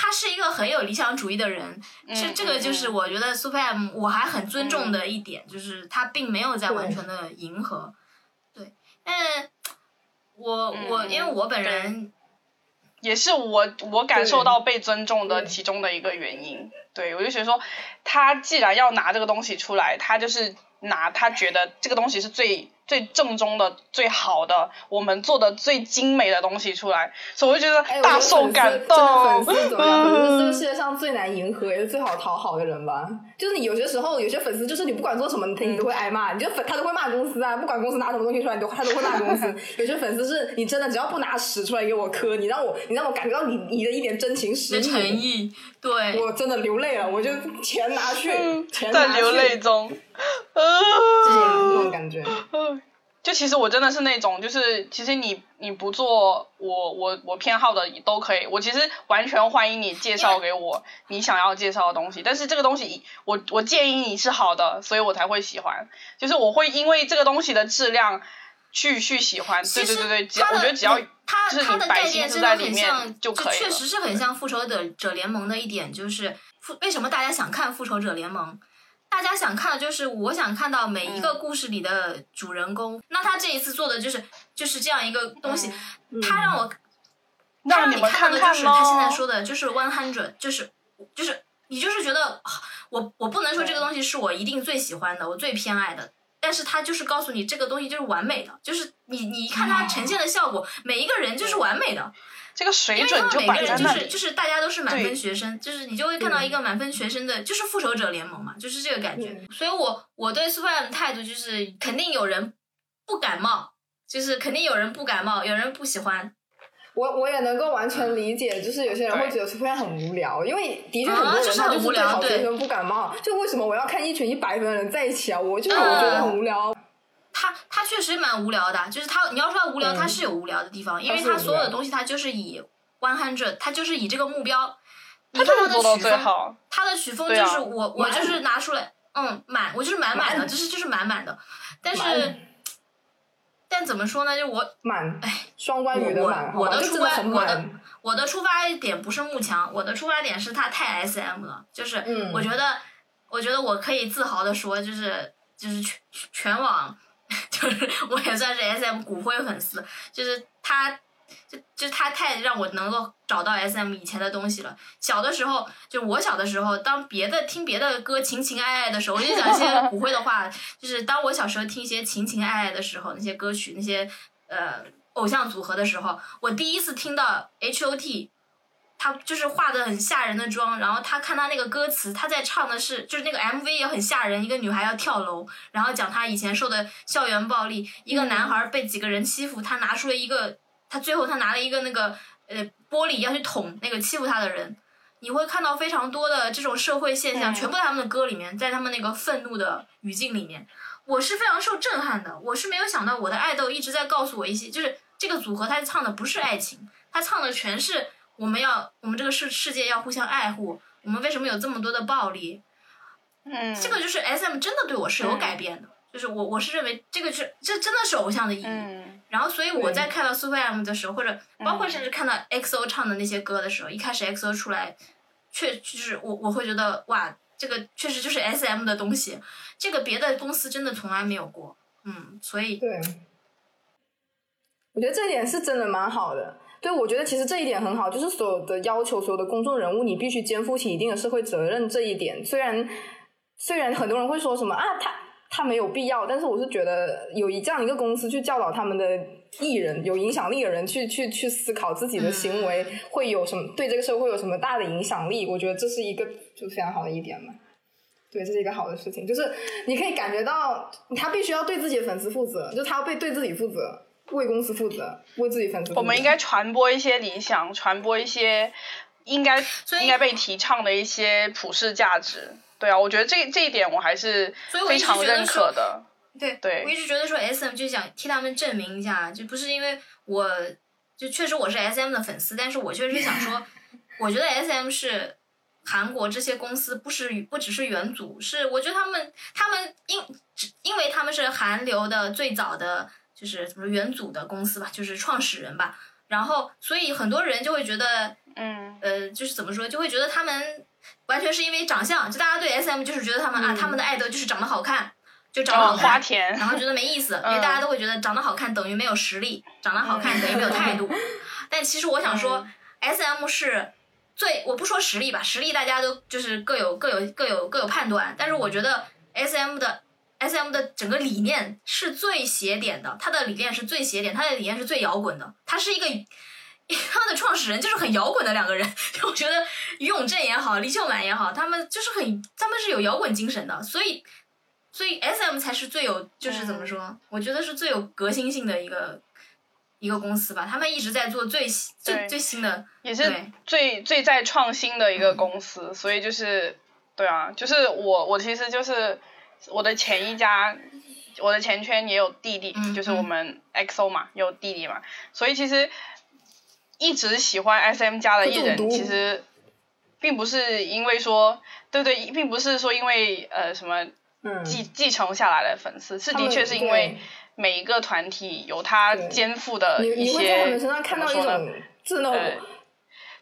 他是一个很有理想主义的人，这嗯这个就是嗯我觉得 Super M 我还很尊重的一点，就是他并没有在完全的迎合，对，但我我嗯因为我本人也是我我感受到被尊重的其中的一个原因。对我就觉得说，他既然要拿这个东西出来，他就是拿他觉得这个东西是最最正宗的、最好的，我们做的最精美的东西出来，所以我就觉哎，得大我觉得粉丝受感动的动。粉丝怎么样？粉丝是这个嗯世界上最难迎合也是最好讨好的人吧？就是你有些时候，有些粉丝就是你不管做什么，你都会挨骂，你就粉他都会骂公司啊，不管公司拿什么东西出来，你都他都会骂公司。有些粉丝是你真的只要不拿屎出来给我磕，你让我你让我感觉到你你的一点真情实意，诚意，对，我真的流泪了，我就钱拿去，钱拿去在流泪中，啊，就是那种感觉。就其实我真的是那种，就是其实你你不做我我我偏好的都可以，我其实完全欢迎你介绍给我你想要介绍的东西，但是这个东西我我建议你是好的，所以我才会喜欢，就是我会因为这个东西的质量去去喜欢，对对对对，只要我觉得只要它就是你摆心念真的思在里面就可以了确实是很。像复仇者者联盟的一点，就是复为什么大家想看复仇者联盟？大家想看的就是我想看到每一个嗯故事里的主人公。那他这一次做的就是就是这样一个东西，嗯他让我他让你看到的就是他现在说的，就是 one hundred，就是就是你就是觉得啊我我不能说这个东西是我一定最喜欢的，我最偏爱的。但是他就是告诉你，这个东西就是完美的，就是你你一看它呈现的效果，每一个人就是完美的，这个水准就每个人就摆在那里，是就是大家都是满分学生，就是你就会看到一个满分学生的，就是复仇者联盟嘛，就是这个感觉。所以我我对 Super M 的态度就是，肯定有人不感冒，就是肯定有人不感冒，有人不喜欢。我我也能够完全理解，就是有些人会觉得 Super 很无聊，因为的确很多人啊就是他就是对很无聊对好学生不感冒，就为什么我要看一群一百分的人在一起啊？我就是我嗯觉得很无聊。他他确实蛮无聊的，就是他你要说他无聊，嗯他是有无聊的地方，因为他所有的东西他就是以 one hundred，他就是以这个目标。你他看他就是做到的曲风，最好。他的曲风就是我、我就是拿出来，嗯，满，我就是满满的，就是就是满满的。但是满但怎么说呢？就我满哎，双关语的我满，我的出发我的满。我的出发点不是慕强，我的出发点是他太 S M 了，就是嗯我觉得，我觉得我可以自豪的说，就是就是全全网，就是我也算是 S M 骨灰粉丝，就是他，就就他太让我能够找到 S M 以前的东西了。小的时候，就我小的时候，当别的听别的歌情情爱爱的时候，我就讲一些骨灰的话，就是当我小时候听一些情情爱爱的时候，那些歌曲，那些呃偶像组合的时候，我第一次听到 H O T。他就是化的很吓人的妆，然后他看他那个歌词，他在唱的是就是那个 MV 也很吓人，一个女孩要跳楼，然后讲她以前受的校园暴力，一个男孩被几个人欺负，他拿出了一个，他最后他拿了一个那个呃玻璃要去捅那个欺负他的人，你会看到非常多的这种社会现象，嗯全部在他们的歌里面，在他们那个愤怒的语境里面，我是非常受震撼的。我是没有想到我的爱豆一直在告诉我一些，就是这个组合他唱的不是爱情，他唱的全是我们要我们这个世世界要互相爱护，我们为什么有这么多的暴力？嗯，这个就是 S M 真的对我是有嗯改变的，就是我我是认为这个是这真的是偶像的意义。嗯然后，所以我在看到 Super M 的时候，或者包括甚至看到 XO 唱的那些歌的时候，一开始 XO 出来，确就是我我会觉得哇，这个确实就是 S M 的东西，这个别的公司真的从来没有过。嗯，所以对，我觉得这一点是真的蛮好的。对，我觉得其实这一点很好，就是所有的要求，所有的公众人物，你必须肩负起一定的社会责任。这一点虽然虽然很多人会说什么啊，他他没有必要，但是我是觉得有一这样一个公司去教导他们的艺人，有影响力的人去去去思考自己的行为嗯会有什么对这个社会有什么大的影响力，我觉得这是一个就非常好的一点嘛。对，这是一个好的事情，就是你可以感觉到他必须要对自己的粉丝负责，就他要被对自己负责，为公司负责，为自己粉丝负责。我们应该传播一些理想，传播一些应该应该被提倡的一些普世价值。对啊，我觉得这这一点我还是非常认可的。对，对我一直觉得说 S M 就想替他们证明一下，就不是因为我就确实我是 S M 的粉丝，但是我确实想说，我觉得 S M 是韩国这些公司不是不只是元祖，是我觉得他们他们因只因为他们是韩流的最早的就是怎么说元祖的公司吧，就是创始人吧，然后所以很多人就会觉得嗯呃，就是怎么说，就会觉得他们完全是因为长相，就大家对 S M 就是觉得他们、啊，他们的爱豆就是长得好看，就长得好哦，看，花田，然后觉得没意思，因为大家都会觉得长得好看等于没有实力，长得好看等于没有态度。但其实我想说、s M 是最我不说实力吧，实力大家都就是各有各有各有各有判断，但是我觉得 S M 的 S M 的整个理念是最邪点的，它的理念是最邪点，它的理念是最摇滚的，它是一个。他们的创始人就是很摇滚的两个人，就我觉得于永正也好，李秀满也好，他们就是很，他们是有摇滚精神的，所以所以 S M 才是最有，就是怎么说？我觉得是最有革新性的一个一个公司吧。他们一直在做最新最最新的，也是最最在创新的一个公司，所以就是对啊，就是我我其实就是我的前一家，我的前圈也有弟弟，嗯就是我们 XO 嘛，有弟弟嘛，所以其实一直喜欢 SM 家的艺人，其实并不是因为说，对对，并不是说因为呃什么嗯，继继承下来的粉丝，是的确是因为每一个团体有他肩负的你一你会在他些们身上看到一种呃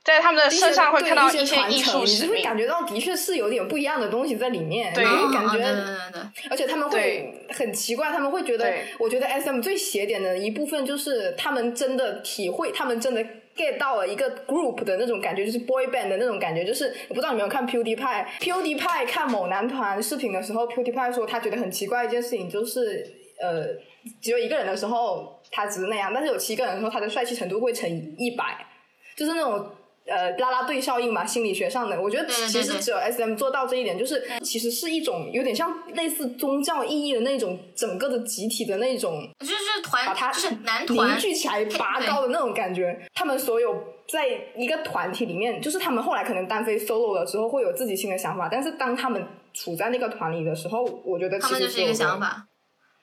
在他们的身上会看到一些艺传承，你术使命。就会感觉到的确是有点不一样的东西在里面，对。你会感觉哦对对对对，而且他们会很奇怪，他们会觉得，我觉得 S M 最邪点的一部分就是他们真的体会，他们真的 get 到了一个 group 的那种感觉，就是 boy band 的那种感觉。就是我不知道你们有没有看 PewDiePie，PewDiePie 看某男团视频的时候，PewDiePie 说他觉得很奇怪一件事情，就是呃，只有一个人的时候他只是那样，但是有七个人的时候，他的帅气程度会乘一百，就是那种。呃，啦啦队效应嘛，心理学上的，我觉得其实只有 S M 做到这一点，就是其实是一种有点像类似宗教意义的那种整个的集体的那种就是把它团就是男团凝聚起来拔高的那种感觉。他们所有在一个团体里面，就是他们后来可能单飞 solo 的时候会有自己新的想法，但是当他们处在那个团里的时候，我觉得其他们就是一个想法。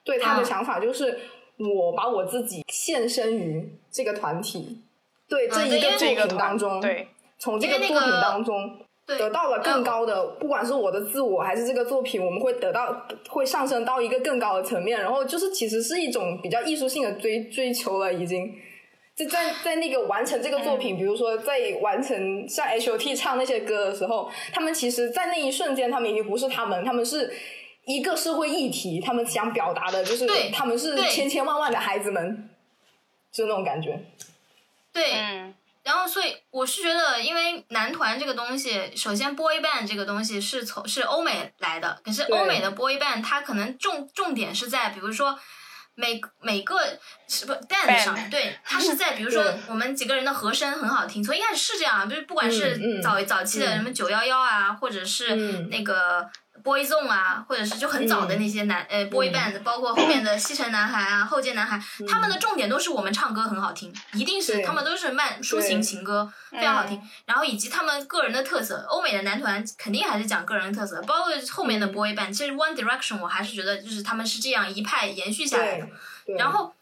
对他的嗯想法就是，我把我自己献身于这个团体，对这一个作品当中，对从这个作品当中，对得到了更高的，不管是我的自我还是这个作品，我们会得到会上升到一个更高的层面，然后就是其实是一种比较艺术性的追追求了，已经。就在在那个完成这个作品，比如说在完成像 H O T 唱那些歌的时候，他们其实，在那一瞬间，他们已经不是他们，他们是一个社会议题，他们想表达的就是他们是千千万万的孩子们，就那种感觉。对，嗯。然后，所以我是觉得，因为男团这个东西，首先 boy band 这个东西是从是欧美来的，可是欧美的 boy band 它可能重重点是在，比如说每每个是不 band 上面，对，它是在比如说我们几个人的和声很好听，从一开始是这样，就是不管是嗯嗯。早、早期的嗯什么九幺幺啊，或者是嗯。那个。Boyzone 啊，或者是就很早的那些男、呃 boy band，包括后面的西城男孩啊、后街男孩，他们的重点都是我们唱歌很好听，一定是他们都是慢抒情情歌，非常好听。然后以及他们个人的特色，欧美的男团肯定还是讲个人的特色，包括后面的 boy band，其实 One Direction 我还是觉得就是他们是这样一派延续下来的。然后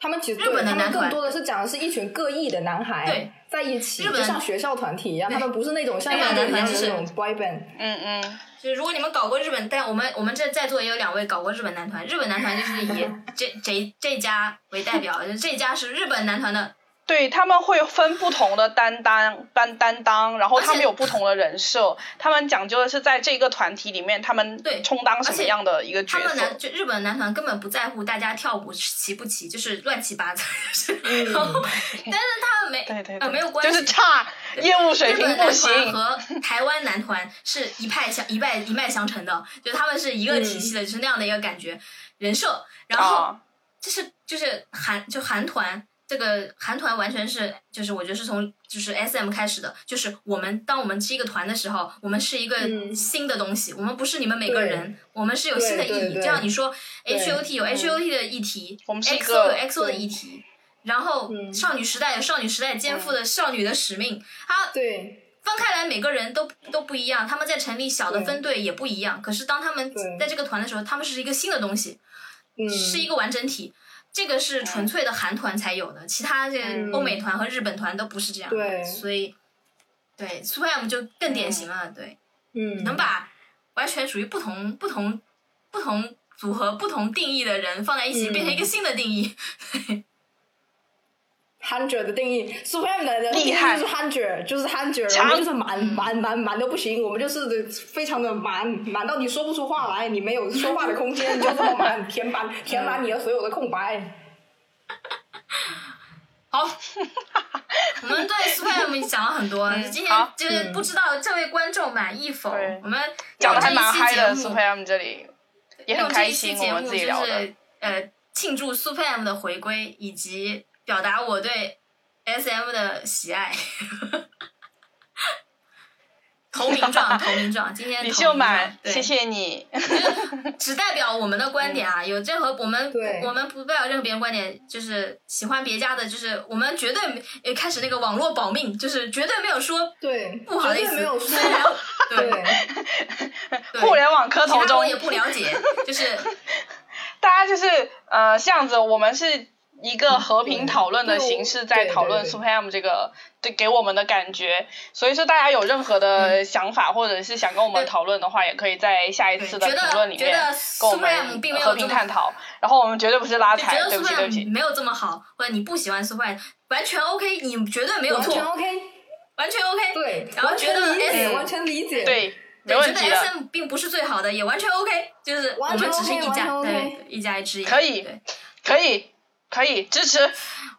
他们其实日本的男团更多的是讲的是一群各异的男孩。对在一起，日本就像学校团体一样，他们不是那种像日本男团那种 boy band。嗯嗯，就是如果你们搞过日本，但我们我们这在座也有两位搞过日本男团，日本男团就是以 这这这家为代表，就这家是日本男团的对他们会分不同的担当担担当，然后他们有不同的人设，他们讲究的是在这个团体里面，他们对充当什么样的一个角色他们男。就日本男团根本不在乎大家跳舞齐不齐，就是乱七八糟，嗯但是他们没对对对，没有关系，就是差，业务水平不日本男团行。和台湾男团是一派相一脉一脉相承的，就他们是一个体系的，就是那样的一个感觉人设。然后，就是就是韩就韩团。这个韩团完全是，就是我觉得是从就是 S M 开始的，就是我们当我们是一个团的时候，我们是一个嗯新的东西，我们不是你们每个人，我们是有新的意义。就像你说 H O T 有嗯 H O T 的议题我们是一，X 个 O 有 X O 的议题，然后嗯少女时代有少女时代肩负的少女的使命，它对分开来，每个人都都不一样，他们在成立小的分队也不一样。可是当他们在这个团的时候，他们是一个新的东西，嗯，是一个完整体。这个是纯粹的韩团才有的，其他这欧美团和日本团都不是这样的。对所以对 Super M 就更典型了，对，嗯能把完全属于不同不同不同组合、不同定义的人放在一起，嗯变成一个新的定义。hundred 的定义，Super M 的的定义厉害。就是 hundred，就是 hundred，强。我们就是满满满满的不行，我们就是非常的满满到你说不出话来，你没有说话的空间，就这么满，填满填满你的所有的空白。好，我们对 Super M 讲了很多，今天就是不知道这位观众满意否？对。我们讲的还蛮嗨的节目，Super M 这里也很开用这一期心，我们节目就自己聊的。是呃庆祝 Super M 的回归，以及表达我对 SM 的喜爱。投名状，投名状，今天李投名状秀满，谢谢你。只代表我们的观点啊，有任何我们我们不代表任何别人观点，就是喜欢别家的，就是我们绝对开始那个网络保命，就是绝对没有说对，不好的意思，对没有说对。互联网磕头中也不了解，就是。大家就是呃，这样子，我们是一个和平讨论的形式在讨论对对 Super M 这个对给我们的感觉，所以说大家有任何的想法或者是想跟我们讨论的话，也可以在下一次的评论里面觉得跟我 Super M 并没有们和平探讨。然后我们绝对不是拉踩，对不起对不起。没有这么好，或者你不喜欢 Super M，完全 OK，你绝对没有完全错，OK，完全 OK。对，然后完觉得全理解，嗯完全理解，对，没对，觉得问题的，SM 并不是最好的，也完全 OK，就是我们只是一家，OK 对，一家之言。可以可以可以支持。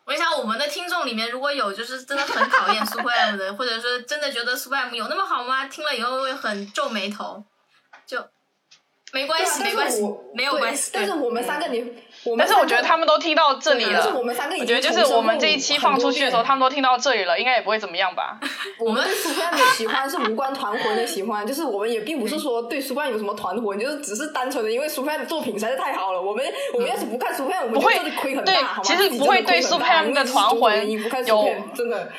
我想我们的听众里面，如果有就是真的很讨厌 Super M 的，或者说真的觉得 Super M 有那么好吗？听了以后会很皱眉头，就没关系，没关系没有关系。但是我们三个，你，我们但是我觉得他们都听到这里了，我们三个已我觉得就是我们这一期放出去的时候，他们都听到这里了，应该也不会怎么样吧？我们对 Super M 的喜欢是无关团魂的喜欢，就是我们也并不是说对 Super M 有什么团魂，就是只是单纯的因为 Super M 的作品实在是太好了。我们我们要是不看 Super M，我们不会就真的亏很对大，好吗？其实不会对真的亏很 Super 大 M 的团魂有真的。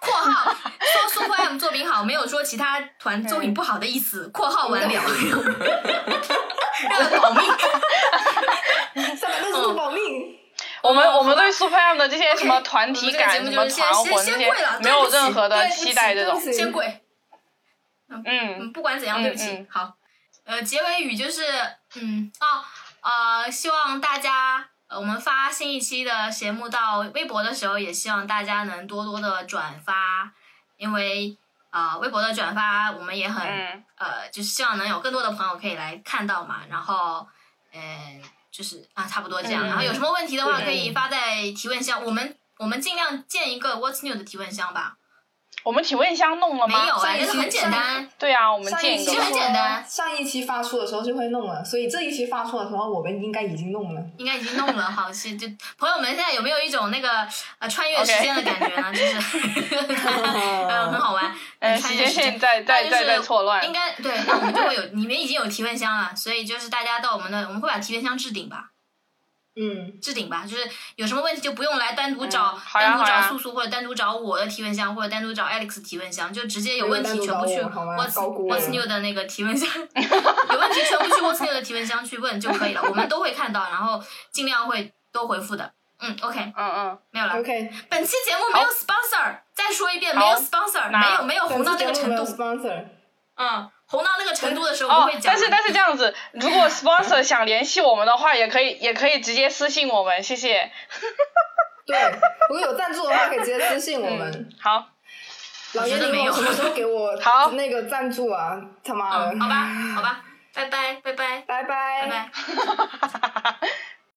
括号说 Super M 作品好，没有说其他团作品不好的意思。括号完了，让他保命。我们哦我们对 Supreme 的这些什么团体感、什么团魂这些先先跪了，没有任何的期待，这种。先跪。嗯嗯，不管怎样，对不起，嗯。嗯好，呃，结尾语就是，嗯，哦，呃，希望大家，呃，我们发新一期的节目到微博的时候，也希望大家能多多的转发，因为，呃，微博的转发我们也很，嗯。呃，就是希望能有更多的朋友可以来看到嘛，然后，呃，就是啊，差不多这样，嗯然后有什么问题的话可以发在提问箱，我们我们尽量建一个 What's New 的提问箱吧，我们体问箱弄了吗？没有啊，上一期那个很简单。对啊，我们上一期建一个其实很简单上一期发出的时候就会弄了，所以这一期发出的时候，我们应该已经弄了。应该已经弄了，好，是就朋友们现在有没有一种那个呃穿越时间的感觉呢？就是呃 很好玩，呃，穿越时时间线在在那就是在在错乱应。该对，那我们就会有你们已经有提问箱了，所以就是大家到我们的我们会把提问箱置顶吧，嗯，置顶吧，就是有什么问题就不用来单独找、嗯单独找素素或者单独找我的提问箱或者单独找 Alex 提问箱，就直接有问题全部去 What's What's New 的那个提问箱，有问题全部去 What's New 的提问箱去问就可以了，我们都会看到，然后尽量会都回复的。嗯，OK，嗯嗯，没有了。OK，本期节目没有 sponsor，再说一遍，没有 sponsor，没有没有红到这个程度，sponsor。嗯，红到那个程度的时候我哦们会，讲。但是但是这样子，如果 sponsor 想联系我们的话，也可以也可以直接私信我们，谢谢。对，如果有赞助的话，可以直接私信我们。嗯，好，老爷，我觉得没有你什么时候给我 好那个赞助啊？他妈的！嗯，好吧，好吧，拜拜，拜拜，拜拜拜拜。